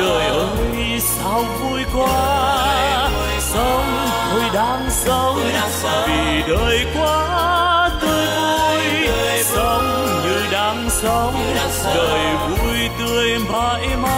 đời ơi sao vui quá. Sống tôi đang sống. Vì đời quá tươi vui. sống. Như đang sống. Đời vui tươi mãi mãi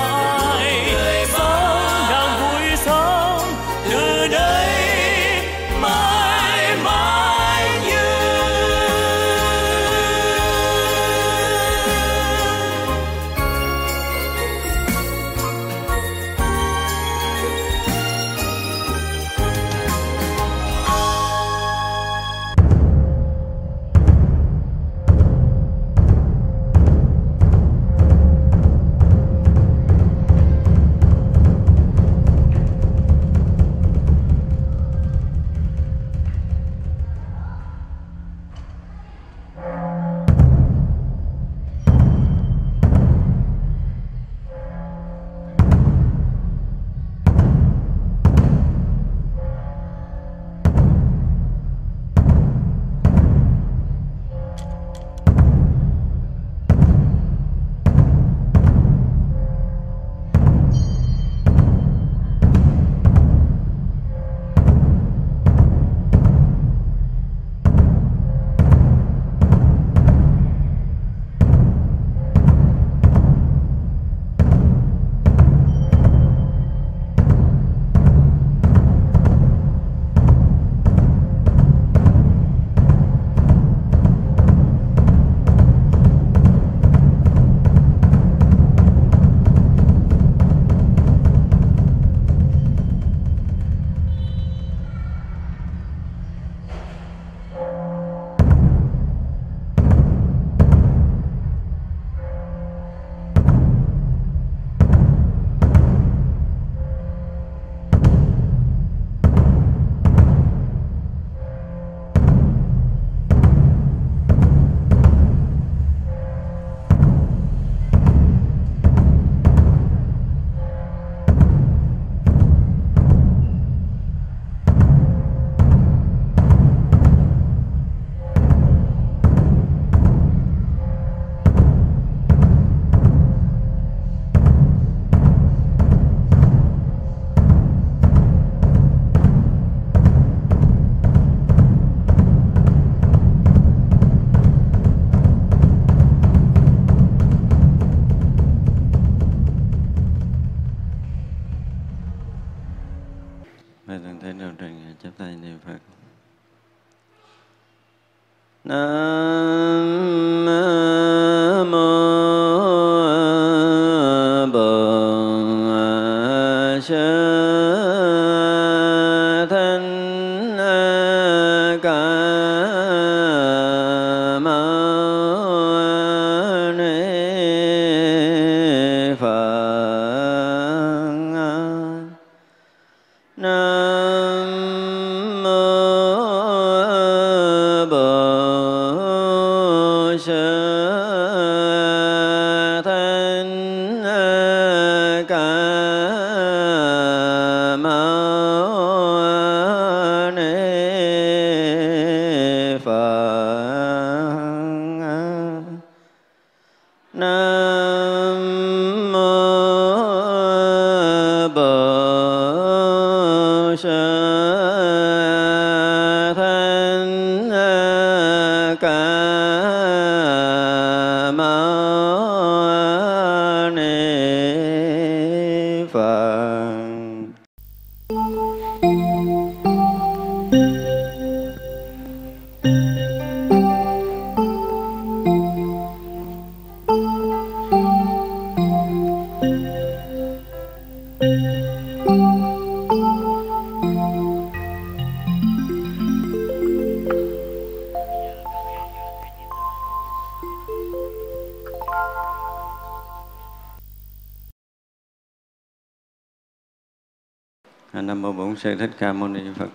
Sư Thích Ca Mâu Ni Phật.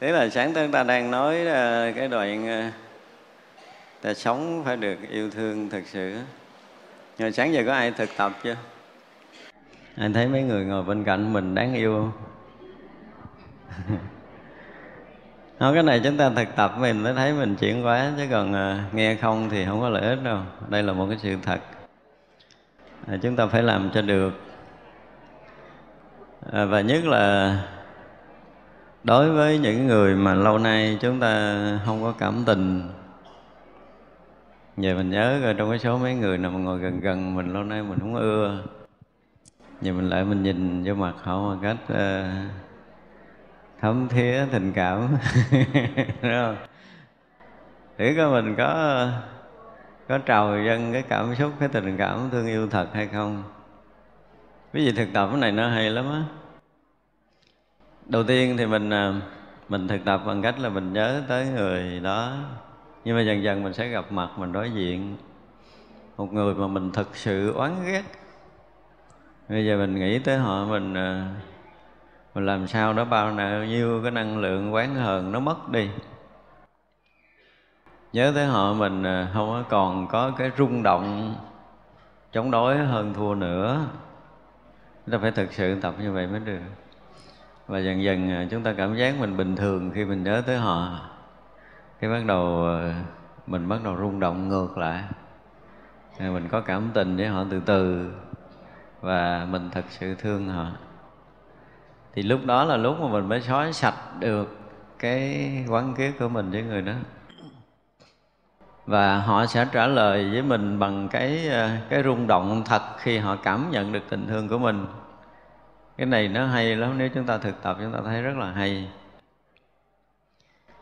Thế là sáng tới ta đang nói ờ, cái đoạn ờ, ta sống phải được yêu thương thật sự. Nhưng sáng giờ có ai thực tập chưa? Anh thấy mấy người ngồi bên cạnh mình đáng yêu không? không cái này chúng ta thực tập mình mới thấy mình chuyển quá chứ còn à, nghe không thì không có lợi ích đâu đây là một cái sự thật à, chúng ta phải làm cho được à, và nhất là đối với những người mà lâu nay chúng ta không có cảm tình. Vậy mình nhớ rồi trong cái số mấy người nào mà ngồi gần gần mình lâu nay mình không ưa. Vậy mình lại mình nhìn vô mặt họ một cách uh, thấm thía tình cảm. Đúng không? Mình có có trào dân cái cảm xúc cái tình cảm thương yêu thật hay không? Cái gì thực tập cái này nó hay lắm á đầu tiên thì mình à, mình thực tập bằng cách là mình nhớ tới người đó. Nhưng mà dần dần mình sẽ gặp mặt, mình đối diện một người mà mình thực sự oán ghét. Bây giờ mình nghĩ tới họ, mình à, mình làm sao đó bao nhiêu cái năng lượng quán hờn nó mất đi. Nhớ tới họ, mình à, không còn có cái rung động chống đối hơn thua nữa. Chúng ta phải thực sự tập như vậy mới được và dần dần à, chúng ta cảm giác mình bình thường khi mình nhớ tới họ. Cái bắt đầu à, mình bắt đầu rung động ngược lại. Mình có cảm tình với họ từ từ và mình thật sự thương họ. Thì lúc đó là lúc mà mình mới xóa sạch được cái quán kiết của mình với người đó. Và họ sẽ trả lời với mình bằng cái à, cái rung động thật khi họ cảm nhận được tình thương của mình cái này nó hay lắm, nếu chúng ta thực tập chúng ta thấy rất là hay.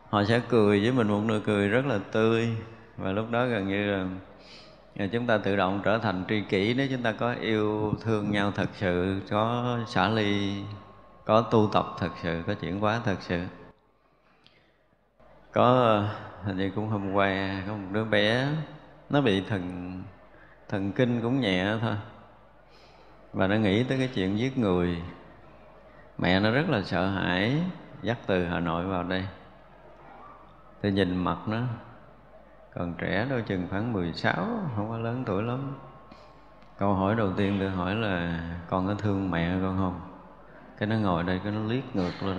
Họ sẽ cười với mình, một nụ cười rất là tươi. Và lúc đó gần như là à, chúng ta tự động trở thành tri kỷ nếu chúng ta có yêu thương nhau thật sự, có xả ly, có tu tập thật sự, có chuyển hóa thật sự. Có, hình như cũng hôm qua có một đứa bé, nó bị thần thần kinh cũng nhẹ thôi và nó nghĩ tới cái chuyện giết người. Mẹ nó rất là sợ hãi dắt từ hà nội vào đây. Tôi nhìn mặt nó còn trẻ đâu chừng khoảng 16 không có lớn tuổi lắm. Câu hỏi đầu tiên tôi hỏi là con có thương mẹ con không? Cái nó ngồi đây cái nó liếc ngược lên.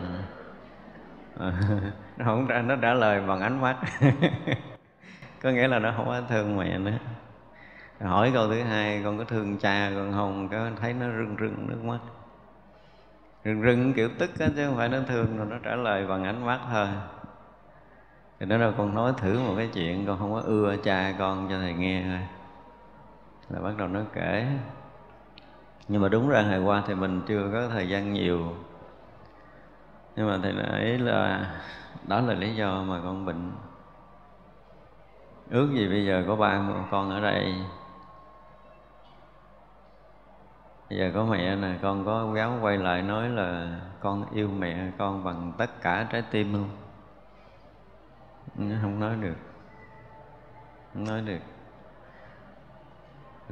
À, nó không ra nó trả lời bằng ánh mắt. Có nghĩa là nó không có thương mẹ nữa hỏi câu thứ hai, con có thương cha con không? Có thấy nó rưng rưng nước mắt. Rưng rưng kiểu tức á, chứ không phải nó thương rồi nó trả lời bằng ánh mắt thôi. Thì đó là con nói thử một cái chuyện, con không có ưa cha con cho thầy nghe thôi. Là bắt đầu nó kể. Nhưng mà đúng ra ngày qua thì mình chưa có thời gian nhiều. Nhưng mà thầy nói là, đó là lý do mà con bệnh. Ước gì bây giờ có ba con ở đây. Bây giờ có mẹ nè, con có gắng quay lại nói là con yêu mẹ con bằng tất cả trái tim luôn. Không nói được, không nói được.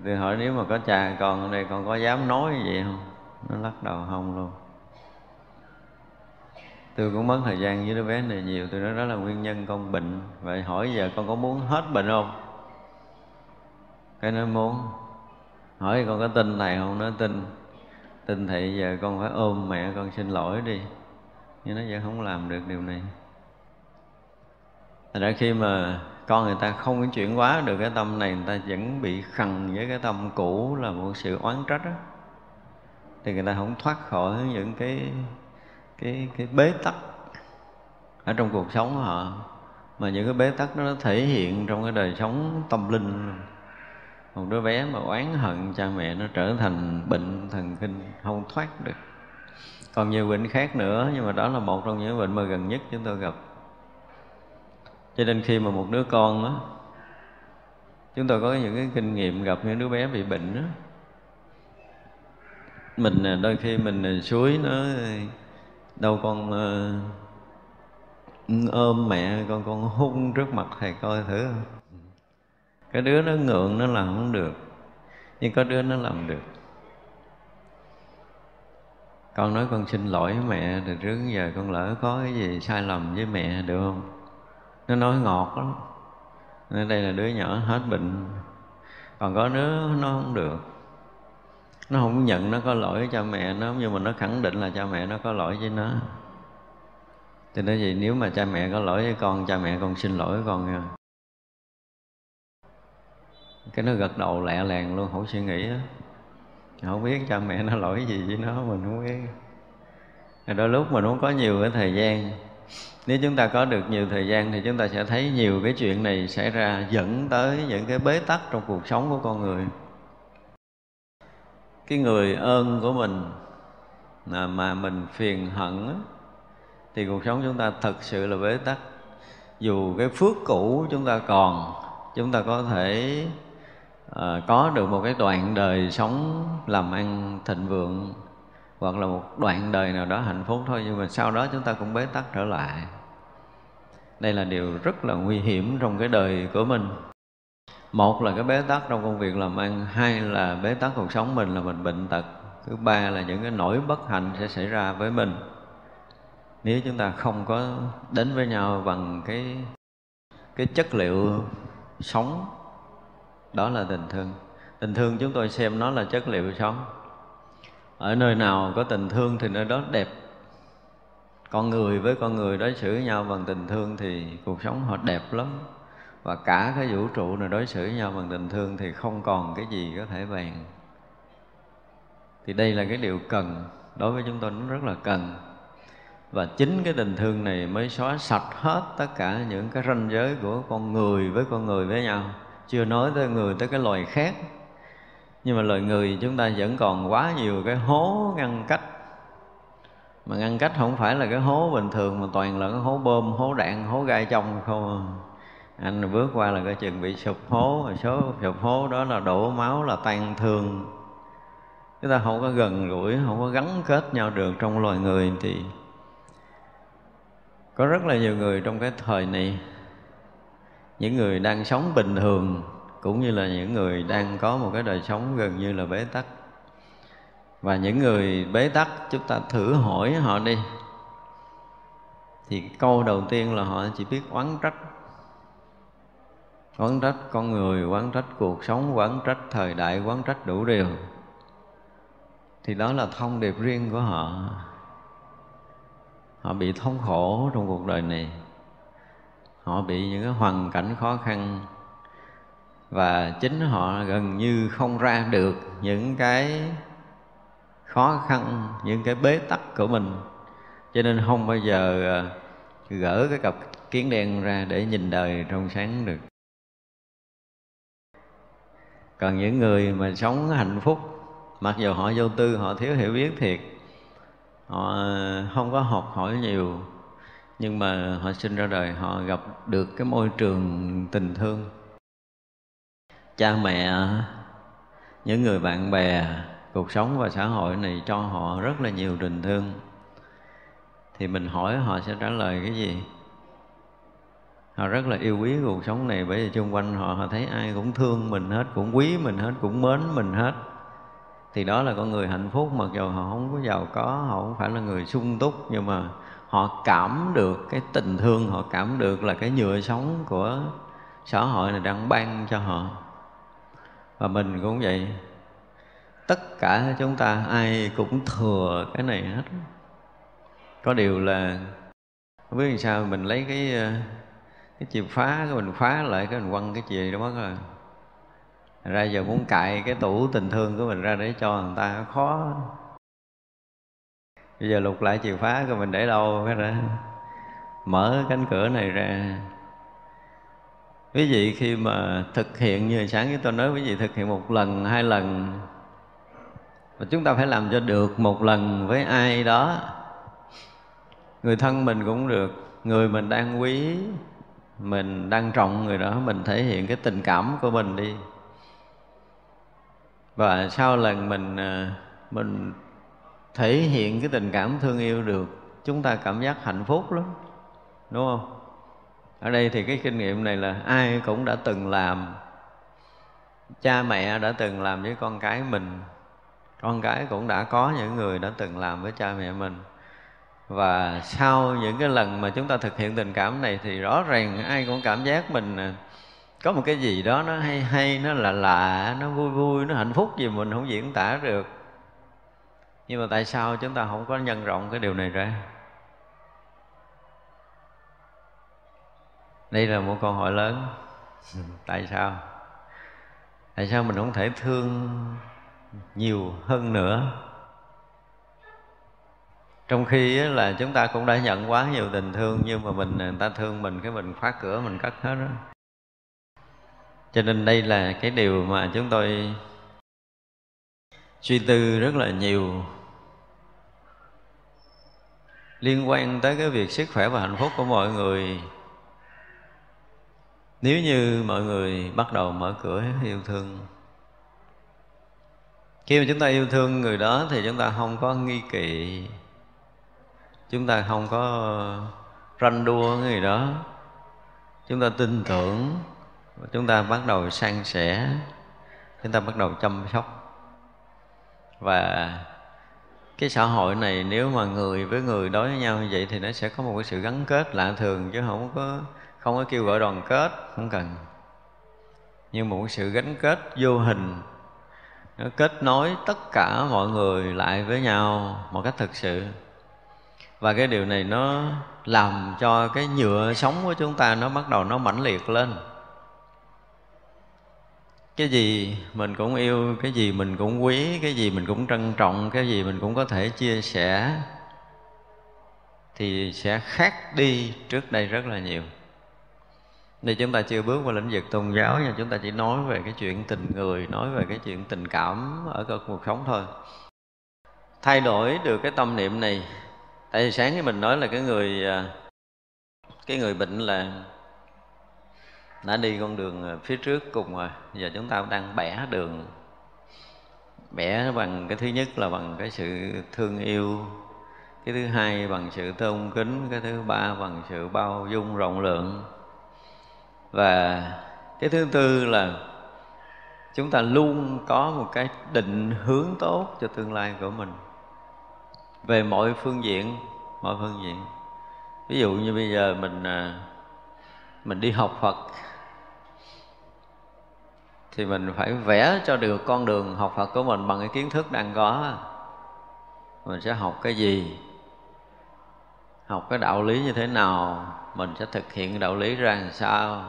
Thì hỏi nếu mà có cha con ở đây, con có dám nói như vậy không? Nó lắc đầu không luôn. Tôi cũng mất thời gian với đứa bé này nhiều, tôi nói đó là nguyên nhân con bệnh. Vậy hỏi giờ con có muốn hết bệnh không? Cái nó muốn hỏi con có tin thầy không? Nó tin. Tin thầy giờ con phải ôm mẹ con xin lỗi đi. Nhưng nó vẫn không làm được điều này. Thật ra khi mà con người ta không có chuyển hóa được cái tâm này, người ta vẫn bị khằn với cái tâm cũ là một sự oán trách đó thì người ta không thoát khỏi những cái cái cái bế tắc ở trong cuộc sống của họ. Mà những cái bế tắc đó nó thể hiện trong cái đời sống tâm linh một đứa bé mà oán hận cha mẹ nó trở thành bệnh thần kinh không thoát được. Còn nhiều bệnh khác nữa, nhưng mà đó là một trong những bệnh mà gần nhất chúng tôi gặp. Cho nên khi mà một đứa con á, chúng tôi có những cái kinh nghiệm gặp những đứa bé bị bệnh đó mình đôi khi mình suối nó, đâu con ờ, ôm mẹ, con con hung trước mặt thầy coi thử cái đứa nó ngượng nó làm không được. Nhưng có đứa nó làm được. Con nói con xin lỗi mẹ, từ trước giờ con lỡ có cái gì sai lầm với mẹ được không? Nó nói ngọt lắm. Nên đây là đứa nhỏ hết bệnh. Còn có đứa nó không được. Nó không nhận nó có lỗi với cha mẹ nó, nhưng mà nó khẳng định là cha mẹ nó có lỗi với nó. Thì nói gì nếu mà cha mẹ có lỗi với con, cha mẹ con xin lỗi với con nha cái nó gật đầu lẹ làng luôn, không suy nghĩ đó không biết cha mẹ nó lỗi gì với nó, mình không biết. Đôi lúc mình không có nhiều cái thời gian. Nếu chúng ta có được nhiều thời gian thì chúng ta sẽ thấy nhiều cái chuyện này xảy ra, dẫn tới những cái bế tắc trong cuộc sống của con người. Cái người ơn của mình mà mình phiền hận thì cuộc sống chúng ta thật sự là bế tắc. Dù cái phước cũ chúng ta còn, chúng ta có thể Ờ, có được một cái đoạn đời sống làm ăn thịnh vượng, hoặc là một đoạn đời nào đó hạnh phúc thôi, nhưng mà sau đó chúng ta cũng bế tắc trở lại. Đây là điều rất là nguy hiểm trong cái đời của mình. Một là cái bế tắc trong công việc làm ăn, hai là bế tắc cuộc sống mình là mình bệnh tật, thứ ba là những cái nỗi bất hạnh sẽ xảy ra với mình. Nếu chúng ta không có đến với nhau bằng cái cái chất liệu sống đó là tình thương. Tình thương chúng tôi xem nó là chất liệu sống. Ở nơi nào có tình thương thì nơi đó đẹp. Con người với con người đối xử với nhau bằng tình thương thì cuộc sống họ đẹp lắm. Và cả cái vũ trụ này đối xử với nhau bằng tình thương thì không còn cái gì có thể bàn. Thì đây là cái điều cần. Đối với chúng tôi nó rất là cần. Và chính cái tình thương này mới xóa sạch hết tất cả những cái ranh giới của con người với con người với nhau chưa nói tới người, tới cái loài khác. Nhưng mà loài người chúng ta vẫn còn quá nhiều cái hố ngăn cách. Mà ngăn cách không phải là cái hố bình thường, mà toàn là cái hố bơm, hố đạn, hố gai trong không à. anh bước qua là cái chừng bị sụp hố và số sụp hố đó là đổ máu, là tan thương. Chúng ta không có gần gũi, không có gắn kết nhau được trong loài người thì có rất là nhiều người trong cái thời này những người đang sống bình thường, cũng như là những người đang có một cái đời sống gần như là bế tắc. Và những người bế tắc, chúng ta thử hỏi họ đi. Thì câu đầu tiên là họ chỉ biết oán trách. Oán trách con người, oán trách cuộc sống, oán trách thời đại, oán trách đủ điều. Thì đó là thông điệp riêng của họ. Họ bị thống khổ trong cuộc đời này họ bị những cái hoàn cảnh khó khăn. Và chính họ gần như không ra được những cái khó khăn, những cái bế tắc của mình. Cho nên không bao giờ à, gỡ cái cặp kiến đen ra để nhìn đời trong sáng được. Còn những người mà sống hạnh phúc, mặc dù họ vô tư, họ thiếu hiểu biết thiệt, họ không có học hỏi nhiều nhưng mà họ sinh ra đời, họ gặp được cái môi trường tình thương. Cha mẹ, những người bạn bè, cuộc sống và xã hội này cho họ rất là nhiều tình thương. Thì mình hỏi họ sẽ trả lời cái gì? Họ rất là yêu quý cuộc sống này bởi vì xung quanh họ họ thấy ai cũng thương mình hết, cũng quý mình hết, cũng mến mình hết. Thì đó là con người hạnh phúc, mặc dù họ không có giàu có, họ không phải là người sung túc, nhưng mà họ cảm được cái tình thương, họ cảm được là cái nhựa sống của xã hội này đang ban cho họ. Và mình cũng vậy. Tất cả chúng ta ai cũng thừa cái này hết. Có điều là không biết làm sao mình lấy cái cái chìa phá cái mình phá lại, cái mình quăng cái chìa đó mất rồi. Ra giờ muốn cạy cái tủ tình thương của mình ra để cho người ta khó bây giờ lục lại chìa khóa của mình để đâu? Cái ra. Mở cánh cửa này ra. Quý vị khi mà thực hiện như sáng với tôi nói, quý vị thực hiện một lần, hai lần. Và chúng ta phải làm cho được một lần với ai đó. Người thân mình cũng được. Người mình đang quý, mình đang trọng người đó, mình thể hiện cái tình cảm của mình đi. Và sau lần mình à, mình thể hiện cái tình cảm thương yêu được, chúng ta cảm giác hạnh phúc lắm, đúng không? Ở đây thì cái kinh nghiệm này là ai cũng đã từng làm. Cha mẹ đã từng làm với con cái mình, con cái cũng đã có những người đã từng làm với cha mẹ mình. Và sau những cái lần mà chúng ta thực hiện tình cảm này thì rõ ràng ai cũng cảm giác mình có một cái gì đó nó hay hay, nó là lạ, nó vui vui, nó hạnh phúc gì mình không diễn tả được nhưng mà tại sao chúng ta không có nhân rộng cái điều này ra? Đây là một câu hỏi lớn. Tại sao? Tại sao mình không thể thương nhiều hơn nữa? Trong khi là chúng ta cũng đã nhận quá nhiều tình thương, nhưng mà mình, người ta thương mình, cái mình khóa cửa, mình cất hết đó cho nên đây là cái điều mà chúng tôi suy tư rất là nhiều liên quan tới cái việc sức khỏe và hạnh phúc của mọi người. Nếu như mọi người bắt đầu mở cửa yêu thương, khi mà chúng ta yêu thương người đó thì chúng ta không có nghi kỵ, chúng ta không có ranh đua người đó. Chúng ta tin tưởng, chúng ta bắt đầu san sẻ, chúng ta bắt đầu chăm sóc. Và cái xã hội này nếu mà người với người đối với nhau như vậy thì nó sẽ có một cái sự gắn kết lạ thường chứ không có không có kêu gọi đoàn kết, không cần. Nhưng một cái sự gắn kết vô hình, nó kết nối tất cả mọi người lại với nhau một cách thực sự. Và cái điều này nó làm cho cái nhựa sống của chúng ta nó bắt đầu nó mãnh liệt lên cái gì mình cũng yêu, cái gì mình cũng quý, cái gì mình cũng trân trọng, cái gì mình cũng có thể chia sẻ, thì sẽ khác đi trước đây rất là nhiều. Đây chúng ta chưa bước vào lĩnh vực tôn giáo nhưng chúng ta chỉ nói về cái chuyện tình người, nói về cái chuyện tình cảm ở cuộc sống thôi. Thay đổi được cái tâm niệm này, tại vì sáng thì mình nói là cái người à, cái người bệnh là đã đi con đường ờ, phía trước cùng rồi. Giờ chúng ta đang bẻ đường. Bẻ bằng cái thứ nhất là bằng cái sự thương yêu, cái thứ hai bằng sự tôn kính, cái thứ ba bằng sự bao dung rộng lượng. Và cái thứ tư là chúng ta luôn có một cái định hướng tốt cho tương lai của mình về mọi phương diện, mọi phương diện. Ví dụ như bây giờ mình ờ, mình đi học Phật thì mình phải vẽ cho được con đường học Phật của mình bằng cái kiến thức đang có. Mình sẽ học cái gì? Học cái đạo lý như thế nào? Mình sẽ thực hiện đạo lý ra làm sao?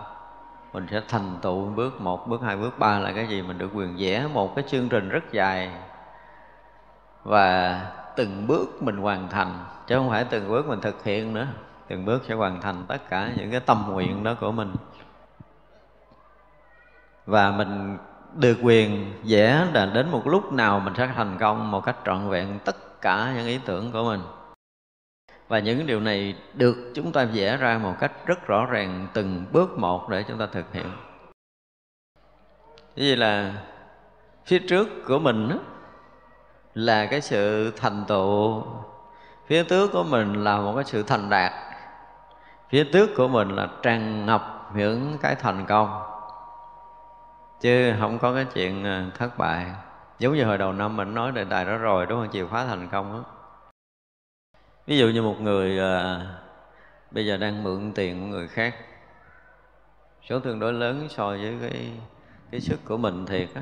Mình sẽ thành tựu bước một, bước hai, bước ba là cái gì? Mình được quyền vẽ một cái chương trình rất dài. Và từng bước mình hoàn thành, chứ không phải từng bước mình thực hiện nữa. Từng bước sẽ hoàn thành tất cả những cái tâm nguyện đó của mình và mình được quyền vẽ là đến một lúc nào mình sẽ thành công một cách trọn vẹn tất cả những ý tưởng của mình. Và những điều này được chúng ta vẽ ra một cách rất rõ ràng từng bước một để chúng ta thực hiện. Như vậy là phía trước của mình là cái sự thành tựu. Phía trước của mình là một cái sự thành đạt. Phía trước của mình là tràn ngập những cái thành công chứ không có cái chuyện ờ, thất bại. Giống như hồi đầu năm mình nói đề tài đó rồi đúng không? Chìa khóa thành công đó ví dụ như một người à, bây giờ đang mượn tiền của người khác. Số tương đối lớn so với cái cái sức của mình thiệt á.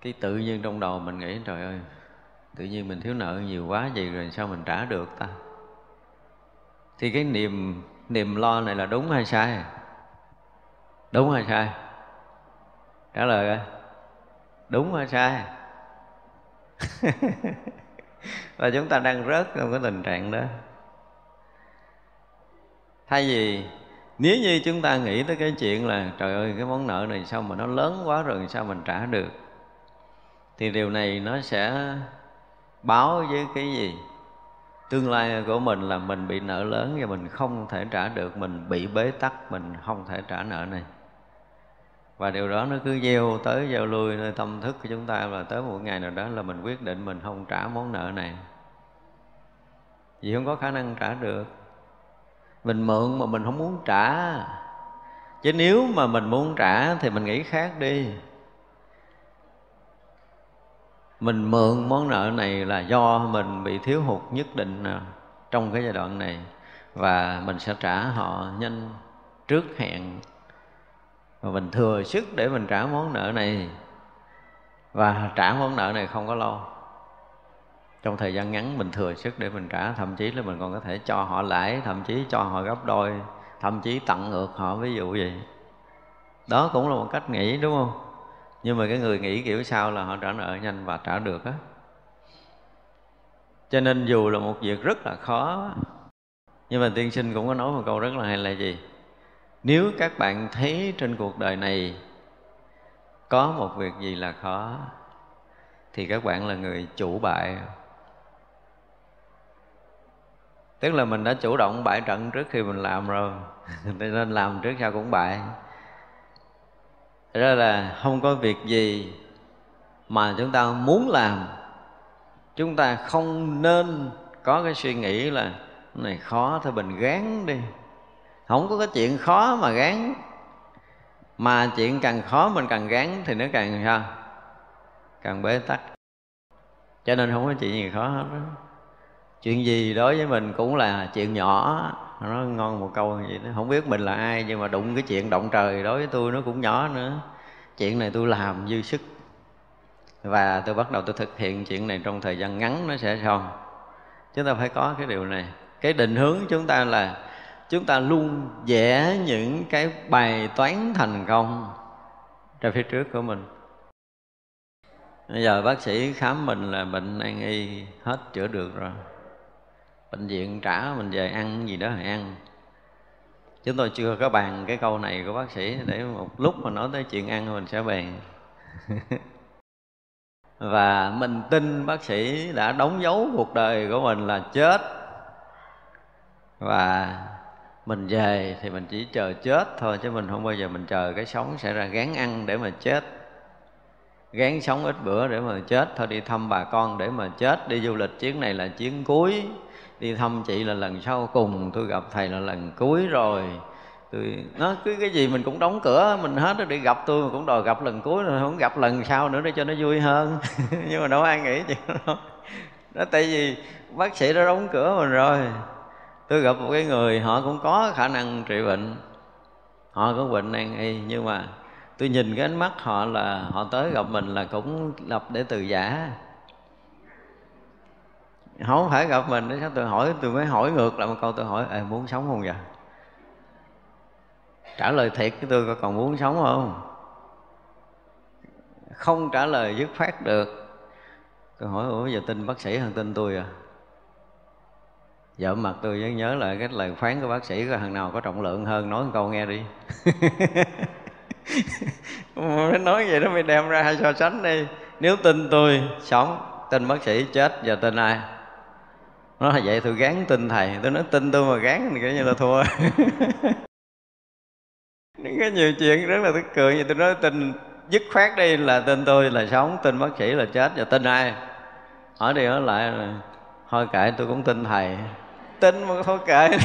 Cái tự nhiên trong đầu mình nghĩ trời ơi tự nhiên mình thiếu nợ nhiều quá vậy rồi sao mình trả được ta? Thì cái niềm niềm lo này là đúng hay sai? Đúng hay sai? Trả lời coi. Đúng hay sai? Và chúng ta đang rớt trong cái tình trạng đó. Thay vì, nếu như chúng ta nghĩ tới cái chuyện là, trời ơi, cái món nợ này sao mà nó lớn quá rồi, sao mình trả được? Thì điều này nó sẽ báo với cái gì? Tương lai của mình là mình bị nợ lớn và mình không thể trả được, mình bị bế tắc, mình không thể trả nợ này và điều đó nó cứ gieo tới gieo lui nơi tâm thức của chúng ta và tới một ngày nào đó là mình quyết định mình không trả món nợ này. Vì không có khả năng trả được. Mình mượn mà mình không muốn trả. Chứ nếu mà mình muốn trả thì mình nghĩ khác đi. Mình mượn món nợ này là do mình bị thiếu hụt nhất định trong cái giai đoạn này. Và mình sẽ trả họ nhanh trước hẹn và mình thừa sức để mình trả món nợ này. Và trả món nợ này không có lâu trong thời gian ngắn mình thừa sức để mình trả, thậm chí là mình còn có thể cho họ lãi, thậm chí cho họ gấp đôi, thậm chí tặng ngược họ, ví dụ vậy. Đó cũng là một cách nghĩ, đúng không? Nhưng mà cái người nghĩ kiểu sao là họ trả nợ nhanh và trả được á. Cho nên dù là một việc rất là khó, nhưng mà tiên sinh cũng có nói một câu rất là hay là gì? Nếu các bạn thấy trên cuộc đời này có một việc gì là khó, thì các bạn là người chủ bại. Tức là mình đã chủ động bại trận trước khi mình làm rồi, nên làm trước sau cũng bại. Ra là không có việc gì mà chúng ta muốn làm. Chúng ta không nên có cái suy nghĩ là này, khó thôi, mình gán đi không có cái chuyện khó mà gán. Mà chuyện càng khó mình càng gán thì nó càng sao? Càng bế tắc. Cho nên không có chuyện gì khó hết đó. chuyện gì đối với mình cũng là chuyện nhỏ. Nó ngon một câu vậy đó. Không biết mình là ai, nhưng mà đụng cái chuyện động trời đối với tôi nó cũng nhỏ nữa. Chuyện này tôi làm dư sức. Và tôi bắt đầu tôi thực hiện chuyện này trong thời gian ngắn nó sẽ xong. Chúng ta phải có cái điều này. Cái định hướng chúng ta là chúng ta luôn vẽ những cái bài toán thành công ra phía trước của mình. Bây giờ bác sĩ khám mình là bệnh nan y hết chữa được rồi. Bệnh viện trả mình về ăn gì đó thì ăn. Chúng tôi chưa có bàn cái câu này của bác sĩ, để một lúc mà nói tới chuyện ăn mình sẽ bàn. Và mình tin bác sĩ đã đóng dấu cuộc đời của mình là chết. Và mình về thì mình chỉ chờ chết thôi, chứ mình không bao giờ mình chờ cái sống sẽ ra gán ăn để mà chết. Gán sống ít bữa để mà chết thôi, đi thăm bà con để mà chết. Đi du lịch chuyến này là chuyến cuối. Đi thăm chị là lần sau cùng, tôi gặp thầy là lần cuối rồi. Tôi nó cứ cái gì mình cũng đóng cửa, mình hết đi gặp tôi mà cũng đòi gặp lần cuối rồi, không gặp lần sau nữa để cho nó vui hơn. Nhưng mà đâu ai nghĩ chuyện đó nó tại vì bác sĩ đã đóng cửa mình rồi tôi gặp một cái người họ cũng có khả năng trị bệnh. Họ có bệnh nan y nhưng mà tôi nhìn cái ánh mắt họ là họ tới gặp mình là cũng lập để từ giả. Không phải gặp mình để sao tôi hỏi tôi mới hỏi ngược lại một câu tôi hỏi Ê, muốn sống không vậy? Trả lời thiệt với tôi còn muốn sống không? Không trả lời dứt khoát được. Tôi hỏi ủa giờ tin bác sĩ hơn tin tôi à? Vợ mặt tôi vẫn nhớ lại cái lời phán của bác sĩ có thằng nào có trọng lượng hơn nói một câu nghe đi. Nói vậy đó mới đem ra so sánh đi. Nếu tin tôi sống tin bác sĩ chết giờ tin ai? Nó là vậy tôi gán tin thầy. Tôi nói tin tôi mà gán thì kiểu như là thua. Có nhiều chuyện rất là tức cười. Như tôi nói tin dứt khoát đi là tin tôi là sống tin bác sĩ là chết giờ tin ai? Hỏi đi hỏi lại là thôi kệ tôi cũng tin thầy tin mà thôi kệ.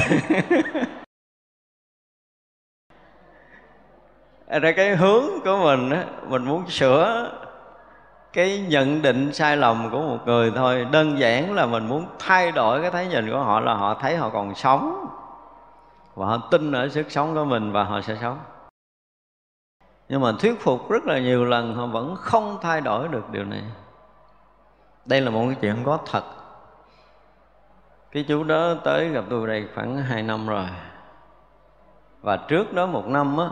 Ra cái hướng của mình á, mình muốn sửa cái nhận định sai lầm của một người thôi. Đơn giản là mình muốn thay đổi cái thấy nhìn của họ là họ thấy họ còn sống. Và họ tin ở sức sống của mình và họ sẽ sống. Nhưng mà thuyết phục rất là nhiều lần họ vẫn không thay đổi được điều này. Đây là một cái chuyện có thật cái chú đó tới gặp tôi đây khoảng hai năm rồi. Và trước đó một năm á,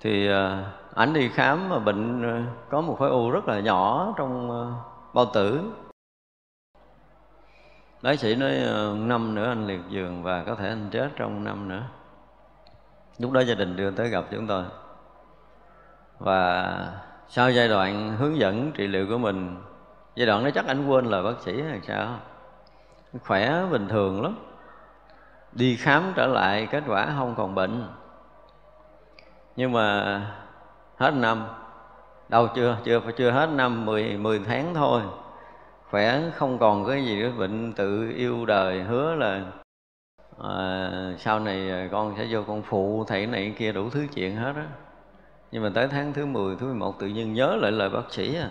thì ờ, ảnh đi khám mà bệnh ờ, có một khối u rất là nhỏ trong ờ, bao tử. Bác sĩ nói năm nữa anh liệt giường và có thể anh chết trong năm nữa. Lúc đó gia đình đưa tới gặp chúng tôi. Và sau giai đoạn hướng dẫn trị liệu của mình, giai đoạn đó chắc anh quên lời bác sĩ hay sao? Khỏe bình thường lắm. Đi khám trở lại kết quả không còn bệnh. Nhưng mà hết năm. Đâu chưa chưa chưa hết năm 10, 10 tháng thôi. Khỏe không còn cái gì nữa bệnh tự yêu đời hứa là à, sau này con sẽ vô con phụ thầy này kia đủ thứ chuyện hết á. Nhưng mà tới tháng thứ 10, thứ 11 tự nhiên nhớ lại lời bác sĩ à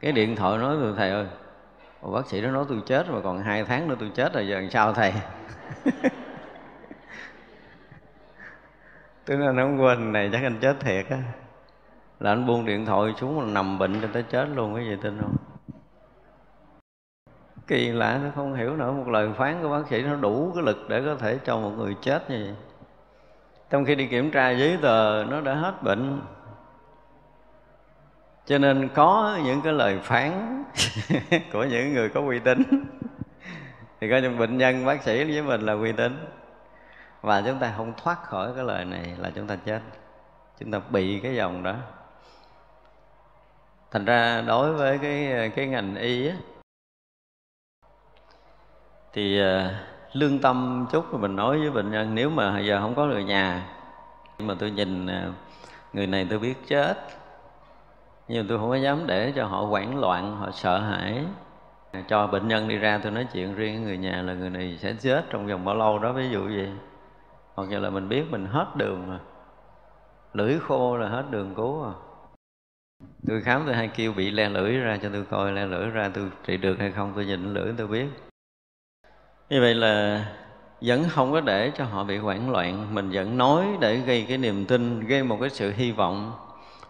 cái điện thoại nói với thầy ơi bác sĩ đó nói tôi chết mà còn hai tháng nữa tôi chết rồi, giờ làm sao thầy? Tức là nó không quên, này chắc anh chết thiệt á. Là anh buông điện thoại xuống là nằm bệnh cho tới chết luôn cái gì tin không? Kỳ lạ nó không hiểu nữa, một lời phán của bác sĩ nó đủ cái lực để có thể cho một người chết như vậy. Trong khi đi kiểm tra giấy tờ, nó đã hết bệnh cho nên có những cái lời phán của những người có uy tín. Thì coi như bệnh nhân, bác sĩ với mình là uy tín. Và chúng ta không thoát khỏi cái lời này là chúng ta chết. Chúng ta bị cái dòng đó. Thành ra đối với cái cái ngành y á, thì ờ, lương tâm chút mình nói với bệnh nhân, nếu mà giờ không có người nhà, nhưng mà tôi nhìn ờ, người này tôi biết chết nhưng tôi không có dám để cho họ hoảng loạn, họ sợ hãi. Cho bệnh nhân đi ra, tôi nói chuyện riêng với người nhà là người này sẽ chết trong vòng bao lâu đó, ví dụ gì hoặc như là mình biết mình hết đường rồi lưỡi khô là hết đường cứu rồi tôi khám, tôi hay kêu bị le lưỡi ra cho tôi coi, le lưỡi ra tôi trị được hay không, tôi nhìn lưỡi tôi biết. Như vậy là vẫn không có để cho họ bị hoảng loạn, mình vẫn nói để gây cái niềm tin, gây một cái sự hy vọng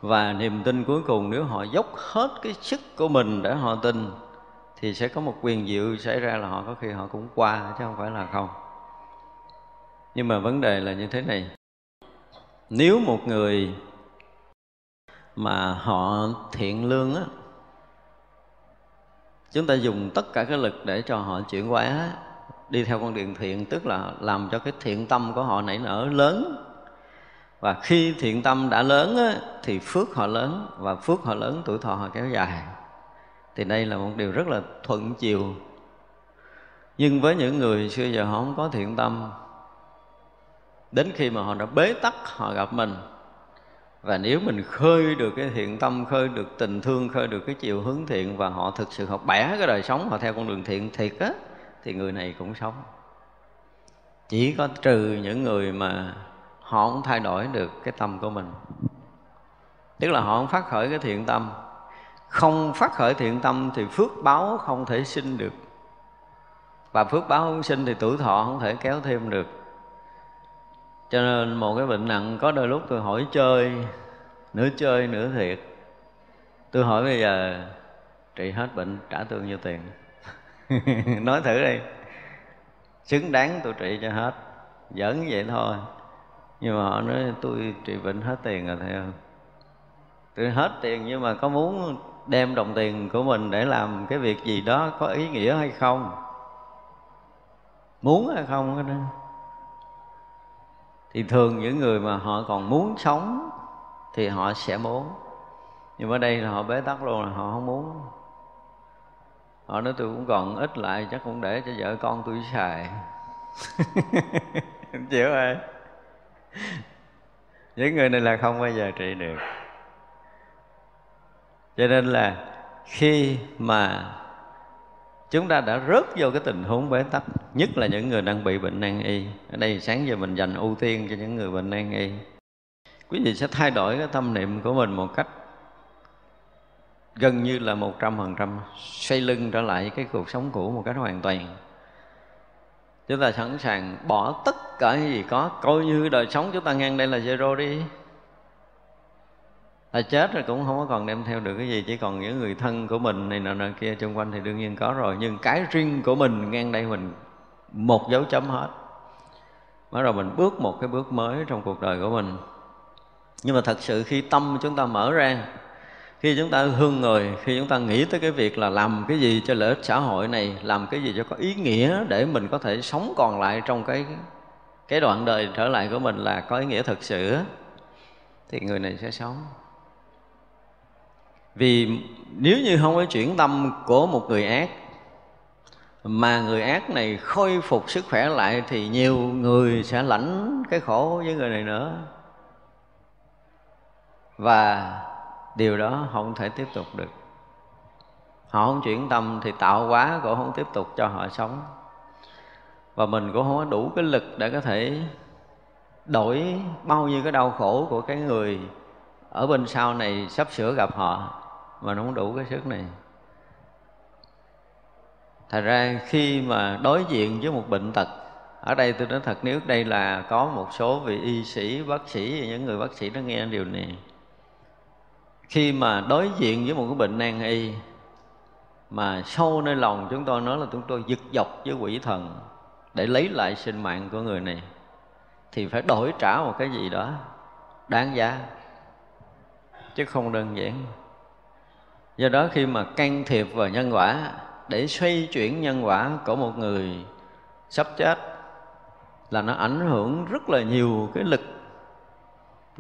và niềm tin cuối cùng nếu họ dốc hết cái sức của mình để họ tin, thì sẽ có một quyền diệu xảy ra là họ có khi họ cũng qua, chứ không phải là không. Nhưng mà vấn đề là như thế này. Nếu một người mà họ thiện lương á, chúng ta dùng tất cả cái lực để cho họ chuyển hóa, đi theo con đường thiện, tức là làm cho cái thiện tâm của họ nảy nở lớn và khi thiện tâm đã lớn á, thì phước họ lớn và phước họ lớn tuổi thọ họ kéo dài. Thì đây là một điều rất là thuận chiều. Nhưng với những người xưa giờ họ không có thiện tâm đến khi mà họ đã bế tắc họ gặp mình. Và nếu mình khơi được cái thiện tâm khơi được tình thương khơi được cái chiều hướng thiện và họ thực sự họ bẻ cái đời sống họ theo con đường thiện thiệt á thì người này cũng sống. Chỉ có trừ những người mà họ không thay đổi được cái tâm của mình. Tức là họ không phát khởi cái thiện tâm. Không phát khởi thiện tâm thì phước báo không thể sinh được. Và phước báo không sinh thì tuổi thọ không thể kéo thêm được. Cho nên một cái bệnh nặng có đôi lúc tôi hỏi chơi, nửa chơi nửa thiệt. Tôi hỏi bây giờ, trị hết bệnh, trả tôi nhiêu tiền? Nói thử đi. Xứng đáng tôi trị cho hết. Giỡn vậy thôi nhưng mà họ nói, tôi trị bệnh hết tiền rồi thầy ơi. Tôi hết tiền nhưng mà có muốn đem đồng tiền của mình để làm cái việc gì đó có ý nghĩa hay không? Muốn hay không đó. Thì thường những người mà họ còn muốn sống thì họ sẽ muốn. Nhưng ở đây là họ bế tắc luôn là họ không muốn. Họ nói, tôi cũng còn ít lại, chắc cũng để cho vợ con tôi xài. Chịu rồi. những người này là không bao giờ trị được. Cho nên là khi mà chúng ta đã rớt vô cái tình huống bế tắc, nhất là những người đang bị bệnh nan y. Ở đây sáng giờ mình dành ưu tiên cho những người bệnh nan y. Quý vị sẽ thay đổi cái tâm niệm của mình một cách gần như là một trăm phần trăm xoay lưng trở lại cái cuộc sống cũ một cách hoàn toàn chúng ta sẵn sàng bỏ tất cả những gì có, coi như đời sống chúng ta ngang đây là zero đi. Là chết rồi cũng không có còn đem theo được cái gì, chỉ còn những người thân của mình này nọ nọ kia xung quanh thì đương nhiên có rồi. Nhưng cái riêng của mình ngang đây mình một dấu chấm hết. Bắt đầu mình bước một cái bước mới trong cuộc đời của mình. Nhưng mà thật sự khi tâm chúng ta mở ra khi chúng ta thương người, khi chúng ta nghĩ tới cái việc là làm cái gì cho lợi ích xã hội này, làm cái gì cho có ý nghĩa để mình có thể sống còn lại trong cái cái đoạn đời trở lại của mình là có ý nghĩa thực sự thì người này sẽ sống. Vì nếu như không có chuyển tâm của một người ác, mà người ác này khôi phục sức khỏe lại thì nhiều người sẽ lãnh cái khổ với người này nữa. Và điều đó không thể tiếp tục được. Họ không chuyển tâm thì tạo quá cũng không tiếp tục cho họ sống. Và mình cũng không có đủ cái lực để có thể đổi bao nhiêu cái đau khổ của cái người ở bên sau này sắp sửa gặp họ mà nó không đủ cái sức này. Thật ra khi mà đối diện với một bệnh tật, ở đây tôi nói thật, nếu đây là có một số vị y sĩ, bác sĩ, những người bác sĩ nó nghe điều này khi mà đối diện với một cái bệnh nan y, mà sâu nơi lòng chúng tôi nói là chúng tôi giật dọc với quỷ thần để lấy lại sinh mạng của người này, thì phải đổi trả một cái gì đó đáng giá, chứ không đơn giản. Do đó khi mà can thiệp vào nhân quả, để xoay chuyển nhân quả của một người sắp chết, là nó ảnh hưởng rất là nhiều cái lực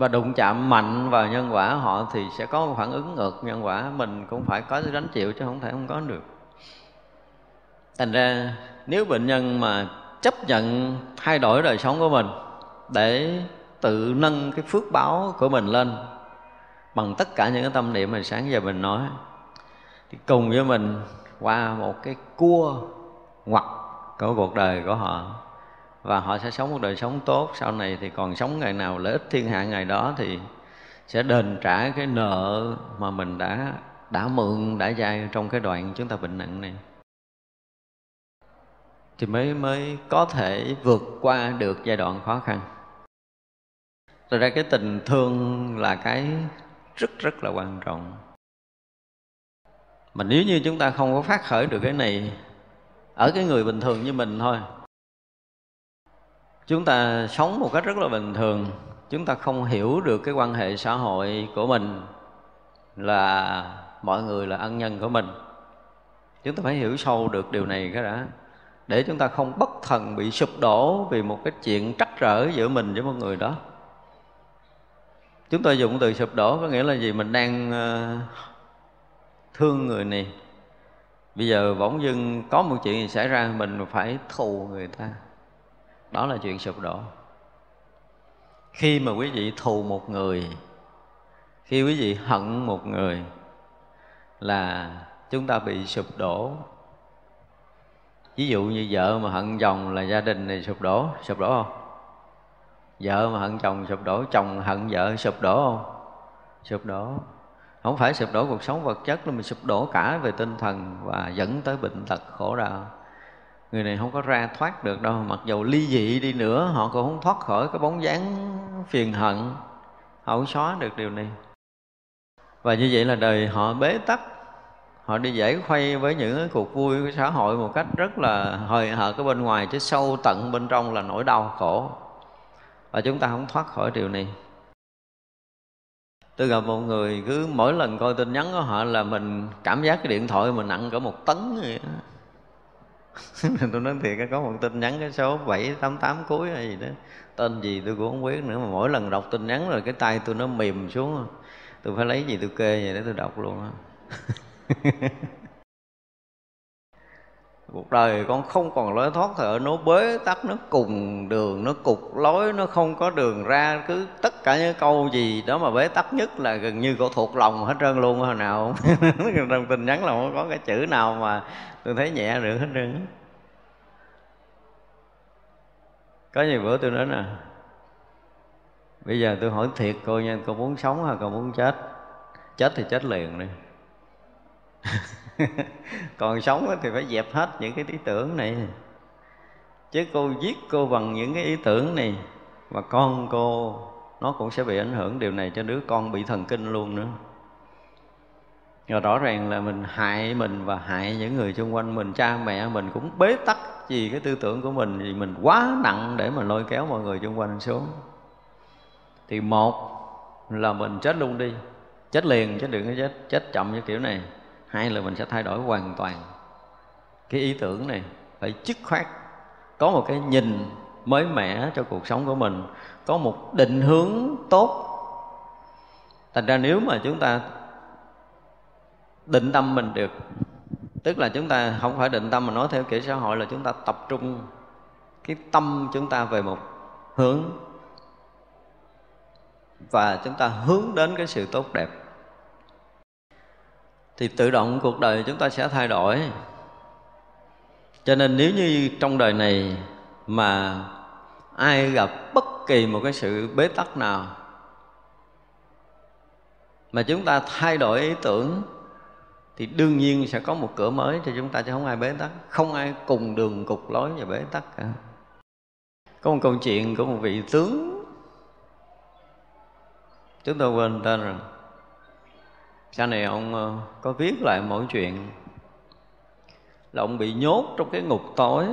và đụng chạm mạnh vào nhân quả họ thì sẽ có một phản ứng ngược. Nhân quả mình cũng phải có gánh chịu chứ không thể không có được. Thành ra nếu bệnh nhân mà chấp nhận thay đổi đời sống của mình để tự nâng cái phước báo của mình lên bằng tất cả những cái tâm niệm mình sáng giờ mình nói, thì cùng với mình qua một cái cua ngoặt của cuộc đời của họ và họ sẽ sống một đời sống tốt. Sau này thì còn sống ngày nào lợi ích thiên hạ ngày đó thì sẽ đền trả cái nợ mà mình đã đã mượn, đã dai trong cái đoạn chúng ta bệnh nặng này. Thì mới mới có thể vượt qua được giai đoạn khó khăn. Thật ra cái tình thương là cái rất rất là quan trọng. Mà nếu như chúng ta không có phát khởi được cái này ở cái người bình thường như mình thôi chúng ta sống một cách rất là bình thường. Chúng ta không hiểu được cái quan hệ xã hội của mình là mọi người là ân nhân của mình. Chúng ta phải hiểu sâu được điều này cái đã. Để chúng ta không bất thần bị sụp đổ vì một cái chuyện trắc trở giữa mình với một người đó. Chúng tôi dùng từ sụp đổ có nghĩa là gì? Mình đang ờ, thương người này. Bây giờ bỗng dưng có một chuyện gì xảy ra, mình phải thù người ta đó là chuyện sụp đổ. Khi mà quý vị thù một người, khi quý vị hận một người, là chúng ta bị sụp đổ. Ví dụ như vợ mà hận chồng là gia đình này sụp đổ sụp đổ không? Vợ mà hận chồng sụp đổ, chồng hận vợ sụp đổ không? Sụp đổ. Không phải sụp đổ cuộc sống vật chất là mình sụp đổ cả về tinh thần và dẫn tới bệnh tật khổ đau người này không có ra thoát được đâu, mặc dù ly dị đi nữa, họ cũng không thoát khỏi cái bóng dáng phiền hận. Họ không xóa được điều này. Và như vậy là đời họ bế tắc. Họ đi giải khuây với những cái cuộc vui của xã hội một cách rất là hời hợt ở bên ngoài, chứ sâu tận bên trong là nỗi đau khổ. Và chúng ta không thoát khỏi điều này. Tôi gặp một người cứ mỗi lần coi tin nhắn của họ là mình cảm giác cái điện thoại mình nặng cả một tấn vậy đó tôi nói thiệt có một tin nhắn cái số 788 cuối hay gì đó. Tên gì tôi cũng không biết nữa, mà mỗi lần đọc tin nhắn rồi cái tay tôi nó mềm xuống. Tôi phải lấy gì tôi kê vậy để tôi đọc luôn á. cuộc đời con không còn lối thoát thở, nó bế tắc, nó cùng đường, nó cục lối, nó không có đường ra. Cứ tất cả những câu gì đó mà bế tắc nhất là gần như cô thuộc lòng hết trơn luôn hồi nào trong tin nhắn là không có cái chữ nào mà tôi thấy nhẹ được hết trơn có nhiều bữa tôi nói nè, bây giờ tôi hỏi thiệt cô nha, cô muốn sống hay cô muốn chết? Chết thì chết liền đi. còn sống thì phải dẹp hết những cái ý tưởng này. Chứ cô giết cô bằng những cái ý tưởng này và con cô, nó cũng sẽ bị ảnh hưởng điều này cho đứa con bị thần kinh luôn nữa. Và rõ ràng là mình hại mình và hại những người xung quanh mình, cha mẹ mình cũng bế tắc vì cái tư tưởng của mình, vì mình quá nặng để mà lôi kéo mọi người xung quanh xuống. Thì một là mình chết luôn đi, chết liền chứ đừng có chết chết chậm như kiểu này hai là mình sẽ thay đổi hoàn toàn cái ý tưởng này, phải dứt khoát. Có một cái nhìn mới mẻ cho cuộc sống của mình, có một định hướng tốt. Thành ra nếu mà chúng ta định tâm mình được, tức là chúng ta không phải định tâm mà nói theo kiểu xã hội là chúng ta tập trung cái tâm chúng ta về một hướng và chúng ta hướng đến cái sự tốt đẹp thì tự động cuộc đời chúng ta sẽ thay đổi. Cho nên nếu như trong đời này mà ai gặp bất kỳ một cái sự bế tắc nào mà chúng ta thay đổi ý tưởng, thì đương nhiên sẽ có một cửa mới cho chúng ta chứ không ai bế tắc. Không ai cùng đường cục lối và bế tắc cả. Có một câu chuyện của một vị tướng. Chúng tôi quên tên rồi sau này ông ờ, có viết lại mỗi chuyện. Là ông bị nhốt trong cái ngục tối.